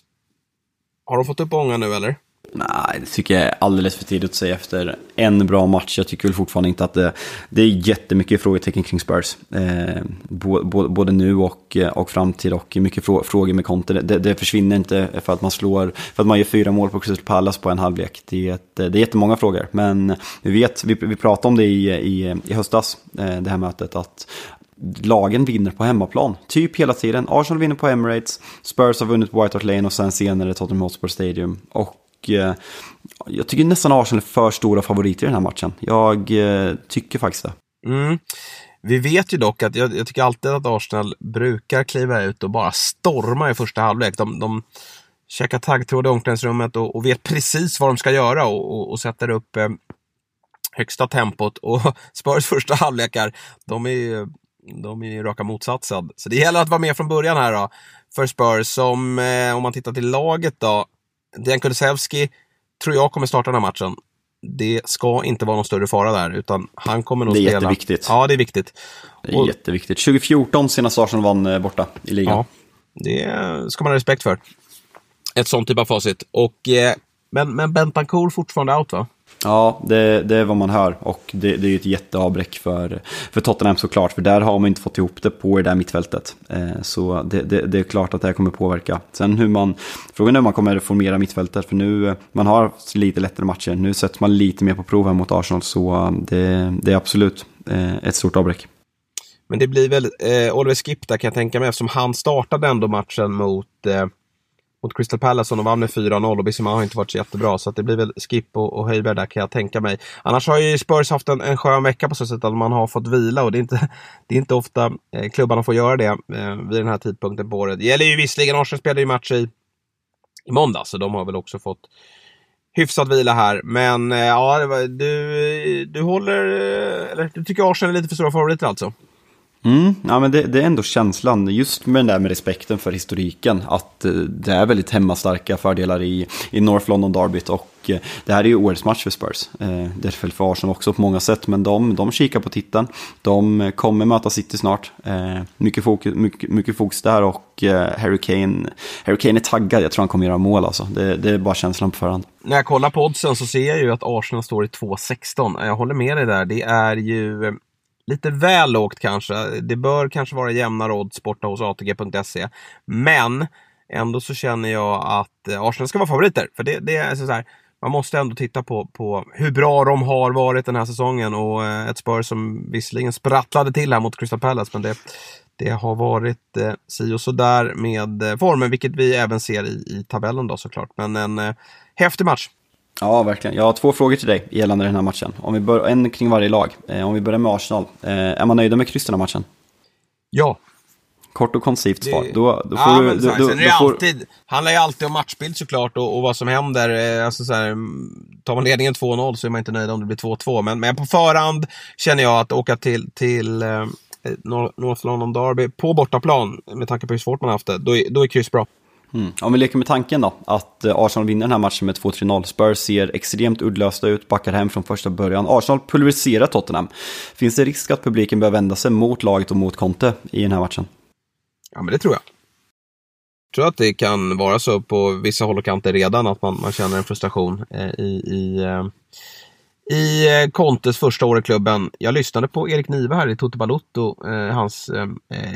har de fått upp ångan nu eller? Nej, det tycker jag är alldeles för tidigt att säga efter en bra match. Jag tycker väl fortfarande inte att det, det är jättemycket frågetecken kring Spurs. Eh, både, både nu och, eh, och framtid och mycket frågor med Conte. Det, det, försvinner inte för att man slår, för att man gör fyra mål på Crystal Palace på en halvlek. Det är, ett, det är jättemånga frågor, men vi vet, vi, vi pratade om det i, i, i höstas, eh, det här mötet, att lagen vinner på hemmaplan. Typ hela tiden. Arsenal vinner på Emirates, Spurs har vunnit på White Hart Lane och sen senare Tottenham Hotspur Stadium. Och eh, jag tycker nästan Arsenal är för stora favoriter i den här matchen. Jag eh, tycker faktiskt det. Mm. Vi vet ju dock att jag, jag, tycker alltid att Arsenal brukar kliva ut och bara storma i första halvlek. De, de käkar taggtråd i omklädningsrummet och, och, vet precis vad de ska göra och, och, och sätter upp eh, högsta tempot. <laughs> Och Spurs första halvlekar, de är de är ju raka motsatsen. Så det gäller att vara med från början här då. För Spurs som, eh, om man tittar till laget då. Dejan Kulusevski tror jag kommer starta den här matchen. Det ska inte vara någon större fara där, utan han kommer nog spela. Det är jätteviktigt. Ja, det är viktigt. Det är och, jätteviktigt. 2014 senast Arsenal vann eh, borta i ligan. Ja, det ska man ha respekt för. Ett sånt typ av facit. Och, eh, men, men Bentancourt fortfarande out va? Ja, det, det är vad man hör och det, det är ju ett jätteavbräck för, för Tottenham såklart, för där har man inte fått ihop det på det där mittfältet. Eh, så det, det, det, är klart att det här kommer påverka. Sen hur man, frågan är hur man kommer reformera mittfältet, för nu, man har lite lättare matcher, nu sätts man lite mer på prov här mot Arsenal, så eh, det, det är absolut eh, ett stort avbräck. Men det blir väl eh, Oliver Skip där kan jag tänka mig, eftersom han startade ändå matchen mot eh mot Crystal Palace och de vann med 4-0 och Bissima har inte varit så jättebra. Så det blir väl Skip och, och Höjberg där kan jag tänka mig. Annars har ju Spurs haft en, en skön vecka på så sätt att man har fått vila och det är inte, <laughs> det är inte ofta eh, klubbarna får göra det eh, vid den här tidpunkten på året. Det gäller ju visserligen, Arsenal spelade ju match i, i måndag så de har väl också fått hyfsad vila här. Men eh, ja, du, du håller, eh, eller du tycker Arsenal är lite för stora favoriter alltså? Mm, ja, men det, det, är ändå känslan, just med den där med respekten för historiken, att eh, det är väldigt hemmastarka fördelar i, i North London Derbyt och eh, det här är ju årets match för Spurs. Eh, det är väl för Arsenal också på många sätt, men de, de kikar på titeln. De kommer möta City snart. Mycket fokus, mycket, mycket fokus där och Harry Kane, Harry Kane är taggad, jag tror han kommer göra mål alltså. Det, det är bara känslan på förhand. När jag kollar på oddsen så ser jag ju att Arsenal står i 2-16. Jag håller med dig där, det är ju lite väl lågt kanske. Det bör kanske vara jämnare odds borta hos ATG.se. Men ändå så känner jag att eh, Arsenal ska vara favoriter. För det, det är så här, man måste ändå titta på, på hur bra de har varit den här säsongen och eh, ett spör som visserligen sprattlade till här mot Crystal Palace men det, det har varit eh, si och sådär med eh, formen vilket vi även ser i, i tabellen då såklart. Men en eh, häftig match. Ja, verkligen. Jag har två frågor till dig gällande den här matchen. Om vi bör, en kring varje lag. Eh, om vi börjar med Arsenal. Eh, är man nöjda med kryss den här matchen? Ja. Kort och koncist svar. Då, då får ja, du, då, då, det får... alltid, handlar ju alltid om matchbild såklart och, och vad som händer. Eh, alltså, så här, tar man ledningen 2-0 så är man inte nöjd om det blir 2-2. Men, men på förhand känner jag att åka till, till eh, North London Derby på bortaplan, med tanke på hur svårt man har haft det, då då är kryss bra. Mm. Om vi leker med tanken då, att eh, Arsenal vinner den här matchen med 2-3-0. Spurs ser extremt uddlösta ut, backar hem från första början. Arsenal pulveriserar Tottenham. Finns det risk att publiken börjar vända sig mot laget och mot Conte i den här matchen? Ja, men det tror jag. Jag tror att det kan vara så på vissa håll och kanter redan, att man, man känner en frustration eh, i, i, eh, i Contes första år i klubben. Jag lyssnade på Erik Nive här i Toto Balutto, hans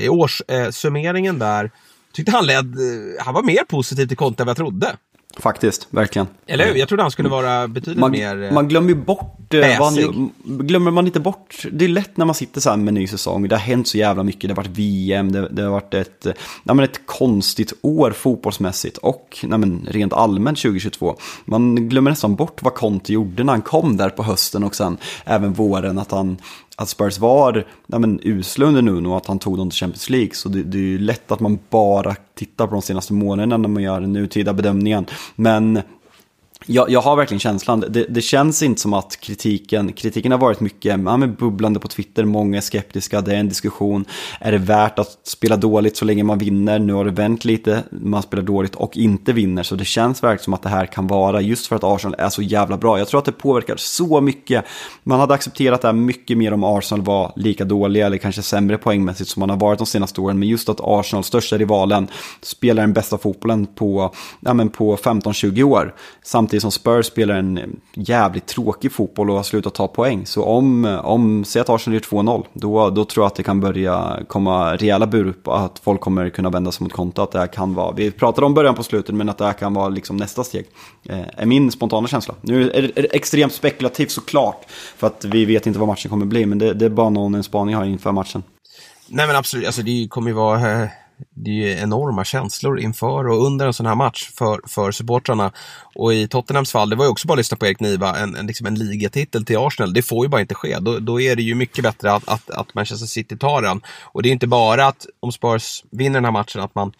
i årssummeringen där tyckte han led, han var mer positiv till Conte än vad jag trodde. Faktiskt, verkligen. Eller hur? Jag trodde han skulle vara betydligt man, mer eh, Man glömmer ju bort... Eh, man, glömmer man inte bort... Det är lätt när man sitter så här med en ny säsong. Det har hänt så jävla mycket. Det har varit VM, det, det har varit ett, nej men ett konstigt år fotbollsmässigt. Och nej men, rent allmänt 2022. Man glömmer nästan bort vad Conte gjorde när han kom där på hösten och sen även våren. Att han att Spurs var ja, men, usla under Nuno och att han tog dem till Champions League. Så det, det är ju lätt att man bara tittar på de senaste månaderna när man gör den nutida bedömningen. Men jag, jag har verkligen känslan, det, det känns inte som att kritiken, kritiken har varit mycket ja, men bubblande på Twitter, många är skeptiska, det är en diskussion. Är det värt att spela dåligt så länge man vinner? Nu har det vänt lite, man spelar dåligt och inte vinner, så det känns verkligen som att det här kan vara, just för att Arsenal är så jävla bra. Jag tror att det påverkar så mycket. Man hade accepterat det här mycket mer om Arsenal var lika dåliga eller kanske sämre poängmässigt som man har varit de senaste åren, men just att Arsenal, största rivalen, spelar den bästa fotbollen på, ja, på 15-20 år. Samtidigt samtidigt som Spurs spelar en jävligt tråkig fotboll och har slutat ta poäng. Så om, om säg att Arsenal gör 2-0, då, då tror jag att det kan börja komma rejäla bur på att folk kommer kunna vända sig mot konto. Att det här kan vara, vi pratade om början på slutet, men att det här kan vara liksom nästa steg. Eh, är min spontana känsla. Nu är det extremt spekulativt såklart, för att vi vet inte vad matchen kommer bli, men det, det är bara någon en spaning jag har inför matchen. Nej men absolut, alltså det kommer ju vara eh, det är ju enorma känslor inför och under en sån här match för, för supportrarna. Och i Tottenhams fall, det var ju också bara att lyssna på Erik Niva, en, en, liksom en ligatitel till Arsenal, det får ju bara inte ske. Då, då är det ju mycket bättre att, att, att Manchester City tar den. Och det är inte bara att om Spurs vinner den här matchen, att man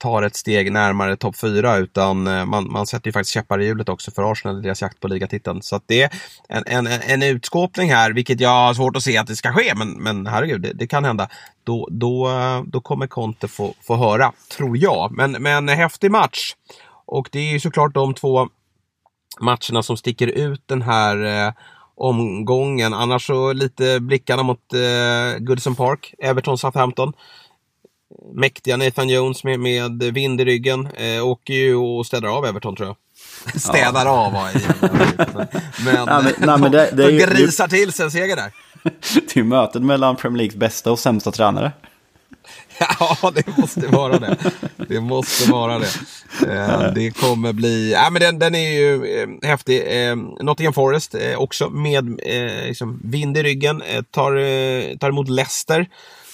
tar ett steg närmare topp 4 utan eh, man, man sätter ju faktiskt käppar i hjulet också för Arsenal i deras jakt på ligatiteln. Så att det är en, en, en utskåpning här, vilket jag har svårt att se att det ska ske, men, men herregud, det, det kan hända. Då, då, då kommer Conte få, få höra, tror jag. Men, men häftig match. Och det är ju såklart de två matcherna som sticker ut den här eh, omgången. Annars så lite blickarna mot eh, Goodison Park, Everton Southampton mäktiga Nathan Jones med, med vind i ryggen eh, åker ju och städar av Everton tror jag. städar ja. av var Men, men, nej, men, nej, men det, det de, de grisar ju... till sig en seger där. det är ju mötet mellan Premier Leagues bästa och sämsta tränare. Ja, det måste vara det. Det måste vara det. Eh, det kommer bli... Ja, men den, den är ju eh, häftig. Eh, Nottingham Forest eh, också med eh, liksom vind i ryggen. Eh, tar, eh, tar emot Leicester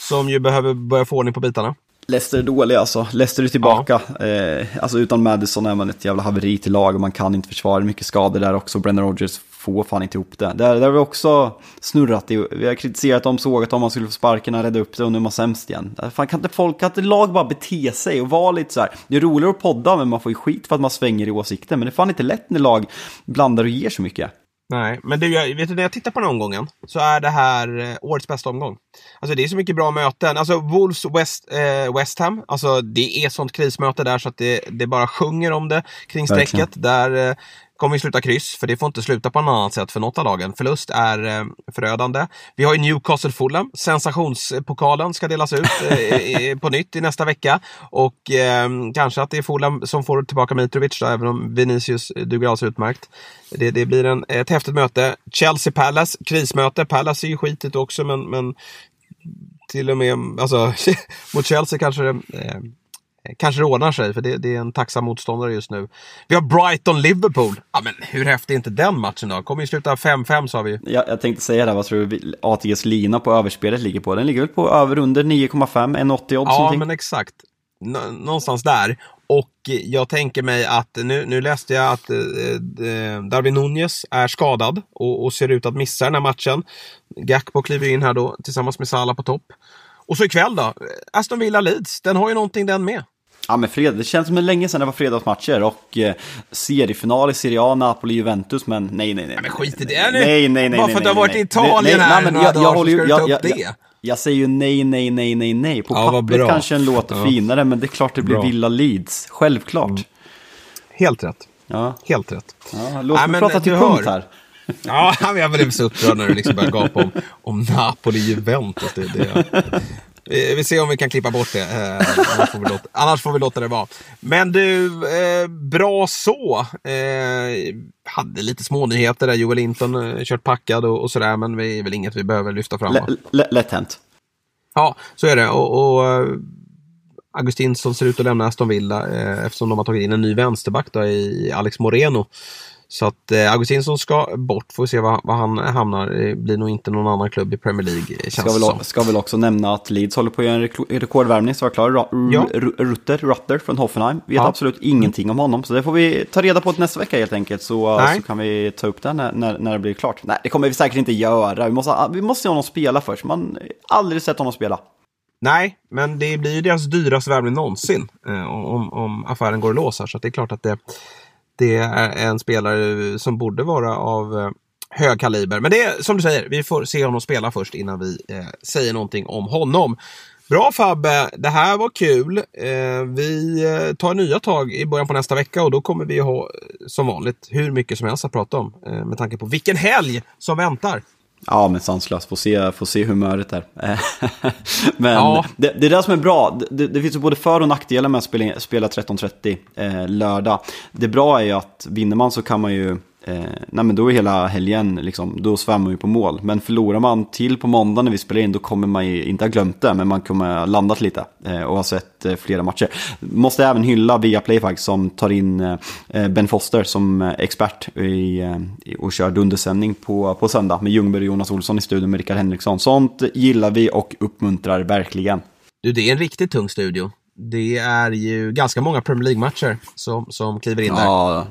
som ju behöver börja få ordning på bitarna. Leicester är dåliga alltså. Leicester är tillbaka. Ja. Eh, alltså utan Madison är man ett jävla haveri till lag och man kan inte försvara. Mycket skador där också. Brendan Rodgers får fan inte ihop det. Där, där har vi också snurrat. I, vi har kritiserat dem, sågat om man skulle få sparken, rädda upp det och nu är man sämst igen. Fan, kan inte folk, kan inte lag bara bete sig och vara lite så här. Det är roligare att podda men man får ju skit för att man svänger i åsikter. Men det är fan inte lätt när lag blandar och ger så mycket. Nej, men du, jag, vet du, när jag tittar på den omgången så är det här eh, årets bästa omgång. Alltså det är så mycket bra möten. Alltså Wolves West, eh, West Ham, alltså det är sånt krismöte där så att det, det bara sjunger om det kring strecket. Där eh, kommer ju sluta kryss, för det får inte sluta på något annat sätt för något av lagen. Förlust är eh, förödande. Vi har ju Newcastle Fulham. Sensationspokalen ska delas ut eh, på nytt i nästa vecka. Och eh, kanske att det är Fulham som får tillbaka Mitrovic, då, även om Vinicius duger alldeles utmärkt. Det, det blir en, ett häftigt möte. Chelsea Palace, krismöte. Palace är ju skitigt också, men, men till och med alltså, <laughs> mot Chelsea kanske det eh, kanske det ordnar sig, för det, det, är en tacksam motståndare just nu. Vi har Brighton-Liverpool. Ja, men hur häftig är inte den matchen då? Kommer ju sluta 5-5 sa vi ja, Jag tänkte säga det, vad tror du ATGs lina på överspelet ligger på? Den ligger väl på över under 9,5, 1,80 odds Ja, någonting. men exakt. Nå någonstans där. Och jag tänker mig att nu, nu läste jag att eh, eh Darwin Nunez är skadad och, och, ser ut att missa den här matchen. Gakpo kliver in här då tillsammans med Salah på topp. Och så ikväll då, Aston Villa Leeds, den har ju någonting den med. Ja men fredag, det känns som länge sedan det var fredagsmatcher och eh, seriefinal i Serie A, Napoli, Juventus, men nej nej nej. Ja, men skit i det nu! Nej nej nej. Bara för att du har varit i Italien nej, här nej, men jag, jag, håller ju, jag, jag, jag, jag, säger ju nej, nej, nej, nej, nej. På ja, pappret kanske den låter ja. finare, men det är klart det blir bra. Villa Leeds. Självklart. Mm. Helt rätt. Ja. Helt rätt. Ja, låt mig prata till punkt här. Ja, jag blev så upprörd när du liksom började gapa om, om Napoli Juventus. Det, det, vi ser om vi kan klippa bort det. Eh, annars, får vi låta, annars får vi låta det vara. Men du, eh, bra så. Eh, hade lite smånyheter där. Joel Linton eh, kört packad och, och sådär. Men det är väl inget vi behöver lyfta fram. Lätt hänt. Ja, så är det. Och, och eh, Augustinsson ser ut att lämna Aston Villa eh, eftersom de har tagit in en ny vänsterback då, i Alex Moreno. Så att eh, Augustinsson ska bort, får vi se var, var han hamnar. Det blir nog inte någon annan klubb i Premier League. Känns ska, väl, som. ska väl också nämna att Leeds håller på att göra en rekordvärvning, så var klar. Ja. Rutter, Rutter från Hoffenheim. Vet ja. absolut ingenting om honom, så det får vi ta reda på nästa vecka helt enkelt. Så, så kan vi ta upp det när, när, när, det blir klart. Nej, det kommer vi säkert inte göra. Vi måste, vi måste se honom spela först. Man har aldrig sett honom spela. Nej, men det blir ju deras dyraste värvning någonsin eh, om, om affären går i lås här. Så det är klart att det det är en spelare som borde vara av eh, hög kaliber. Men det är som du säger, vi får se honom spela först innan vi eh, säger någonting om honom. Bra Fabbe, det här var kul. Eh, vi eh, tar nya tag i början på nästa vecka och då kommer vi ha eh, som vanligt hur mycket som helst att prata om. Eh, med tanke på vilken helg som väntar. Ja, men sanslöst. Får se, får se humöret där. <laughs> men Ja. det, det är det som är bra. Det, det finns ju både för och nackdelar med att spela, spela 13.30 eh, lördag. Det bra är ju att vinner man så kan man ju Eh, nej men då är hela helgen, liksom, då svämmar ju på mål. Men förlorar man till på måndag när vi spelar in, då kommer man ju inte ha glömt det, men man kommer ha landat lite eh, och ha sett eh, flera matcher. Måste även hylla Viaplay faktiskt, som tar in eh, Ben Foster som eh, expert i, eh, och kör dundersändning på, på söndag med Ljungberg och Jonas Olsson i studion med Rickard Henriksson. Sånt gillar vi och uppmuntrar verkligen. Du, det är en riktigt tung studio. Det är ju ganska många Premier League-matcher som, som kliver in där.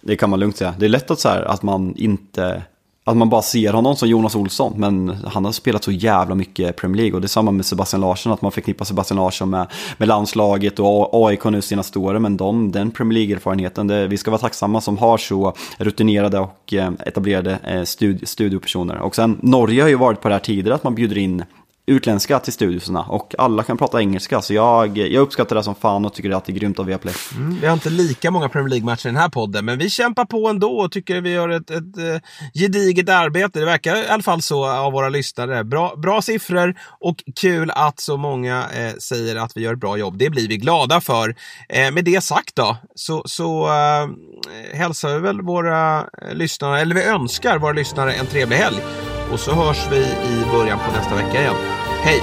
Det kan man lugnt säga. Det är lätt att, så här, att man inte... Att man bara ser honom som Jonas Olsson, men han har spelat så jävla mycket Premier League. Och det är samma med Sebastian Larsson, att man förknippar Sebastian Larsson med, med landslaget och AIK nu senaste åren. Men de, den Premier League-erfarenheten, vi ska vara tacksamma som har så rutinerade och eh, etablerade eh, studiopersoner. Och sen, Norge har ju varit på det här tidigare, att man bjuder in utländska till studiosarna och alla kan prata engelska. Så jag, jag uppskattar det som fan och tycker att det är grymt av Viaplay. Mm, vi har inte lika många Premier League-matcher i den här podden, men vi kämpar på ändå och tycker vi gör ett, ett, ett gediget arbete. Det verkar i alla fall så av våra lyssnare. Bra, bra siffror och kul att så många eh, säger att vi gör ett bra jobb. Det blir vi glada för. Eh, med det sagt då, så, så eh, hälsar vi väl våra eh, lyssnare, eller vi önskar våra lyssnare en trevlig helg. Och så hörs vi i början på nästa vecka igen. Hej!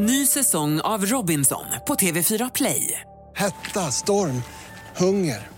Ny säsong av Robinson på TV4 Play. Hetta, storm, hunger.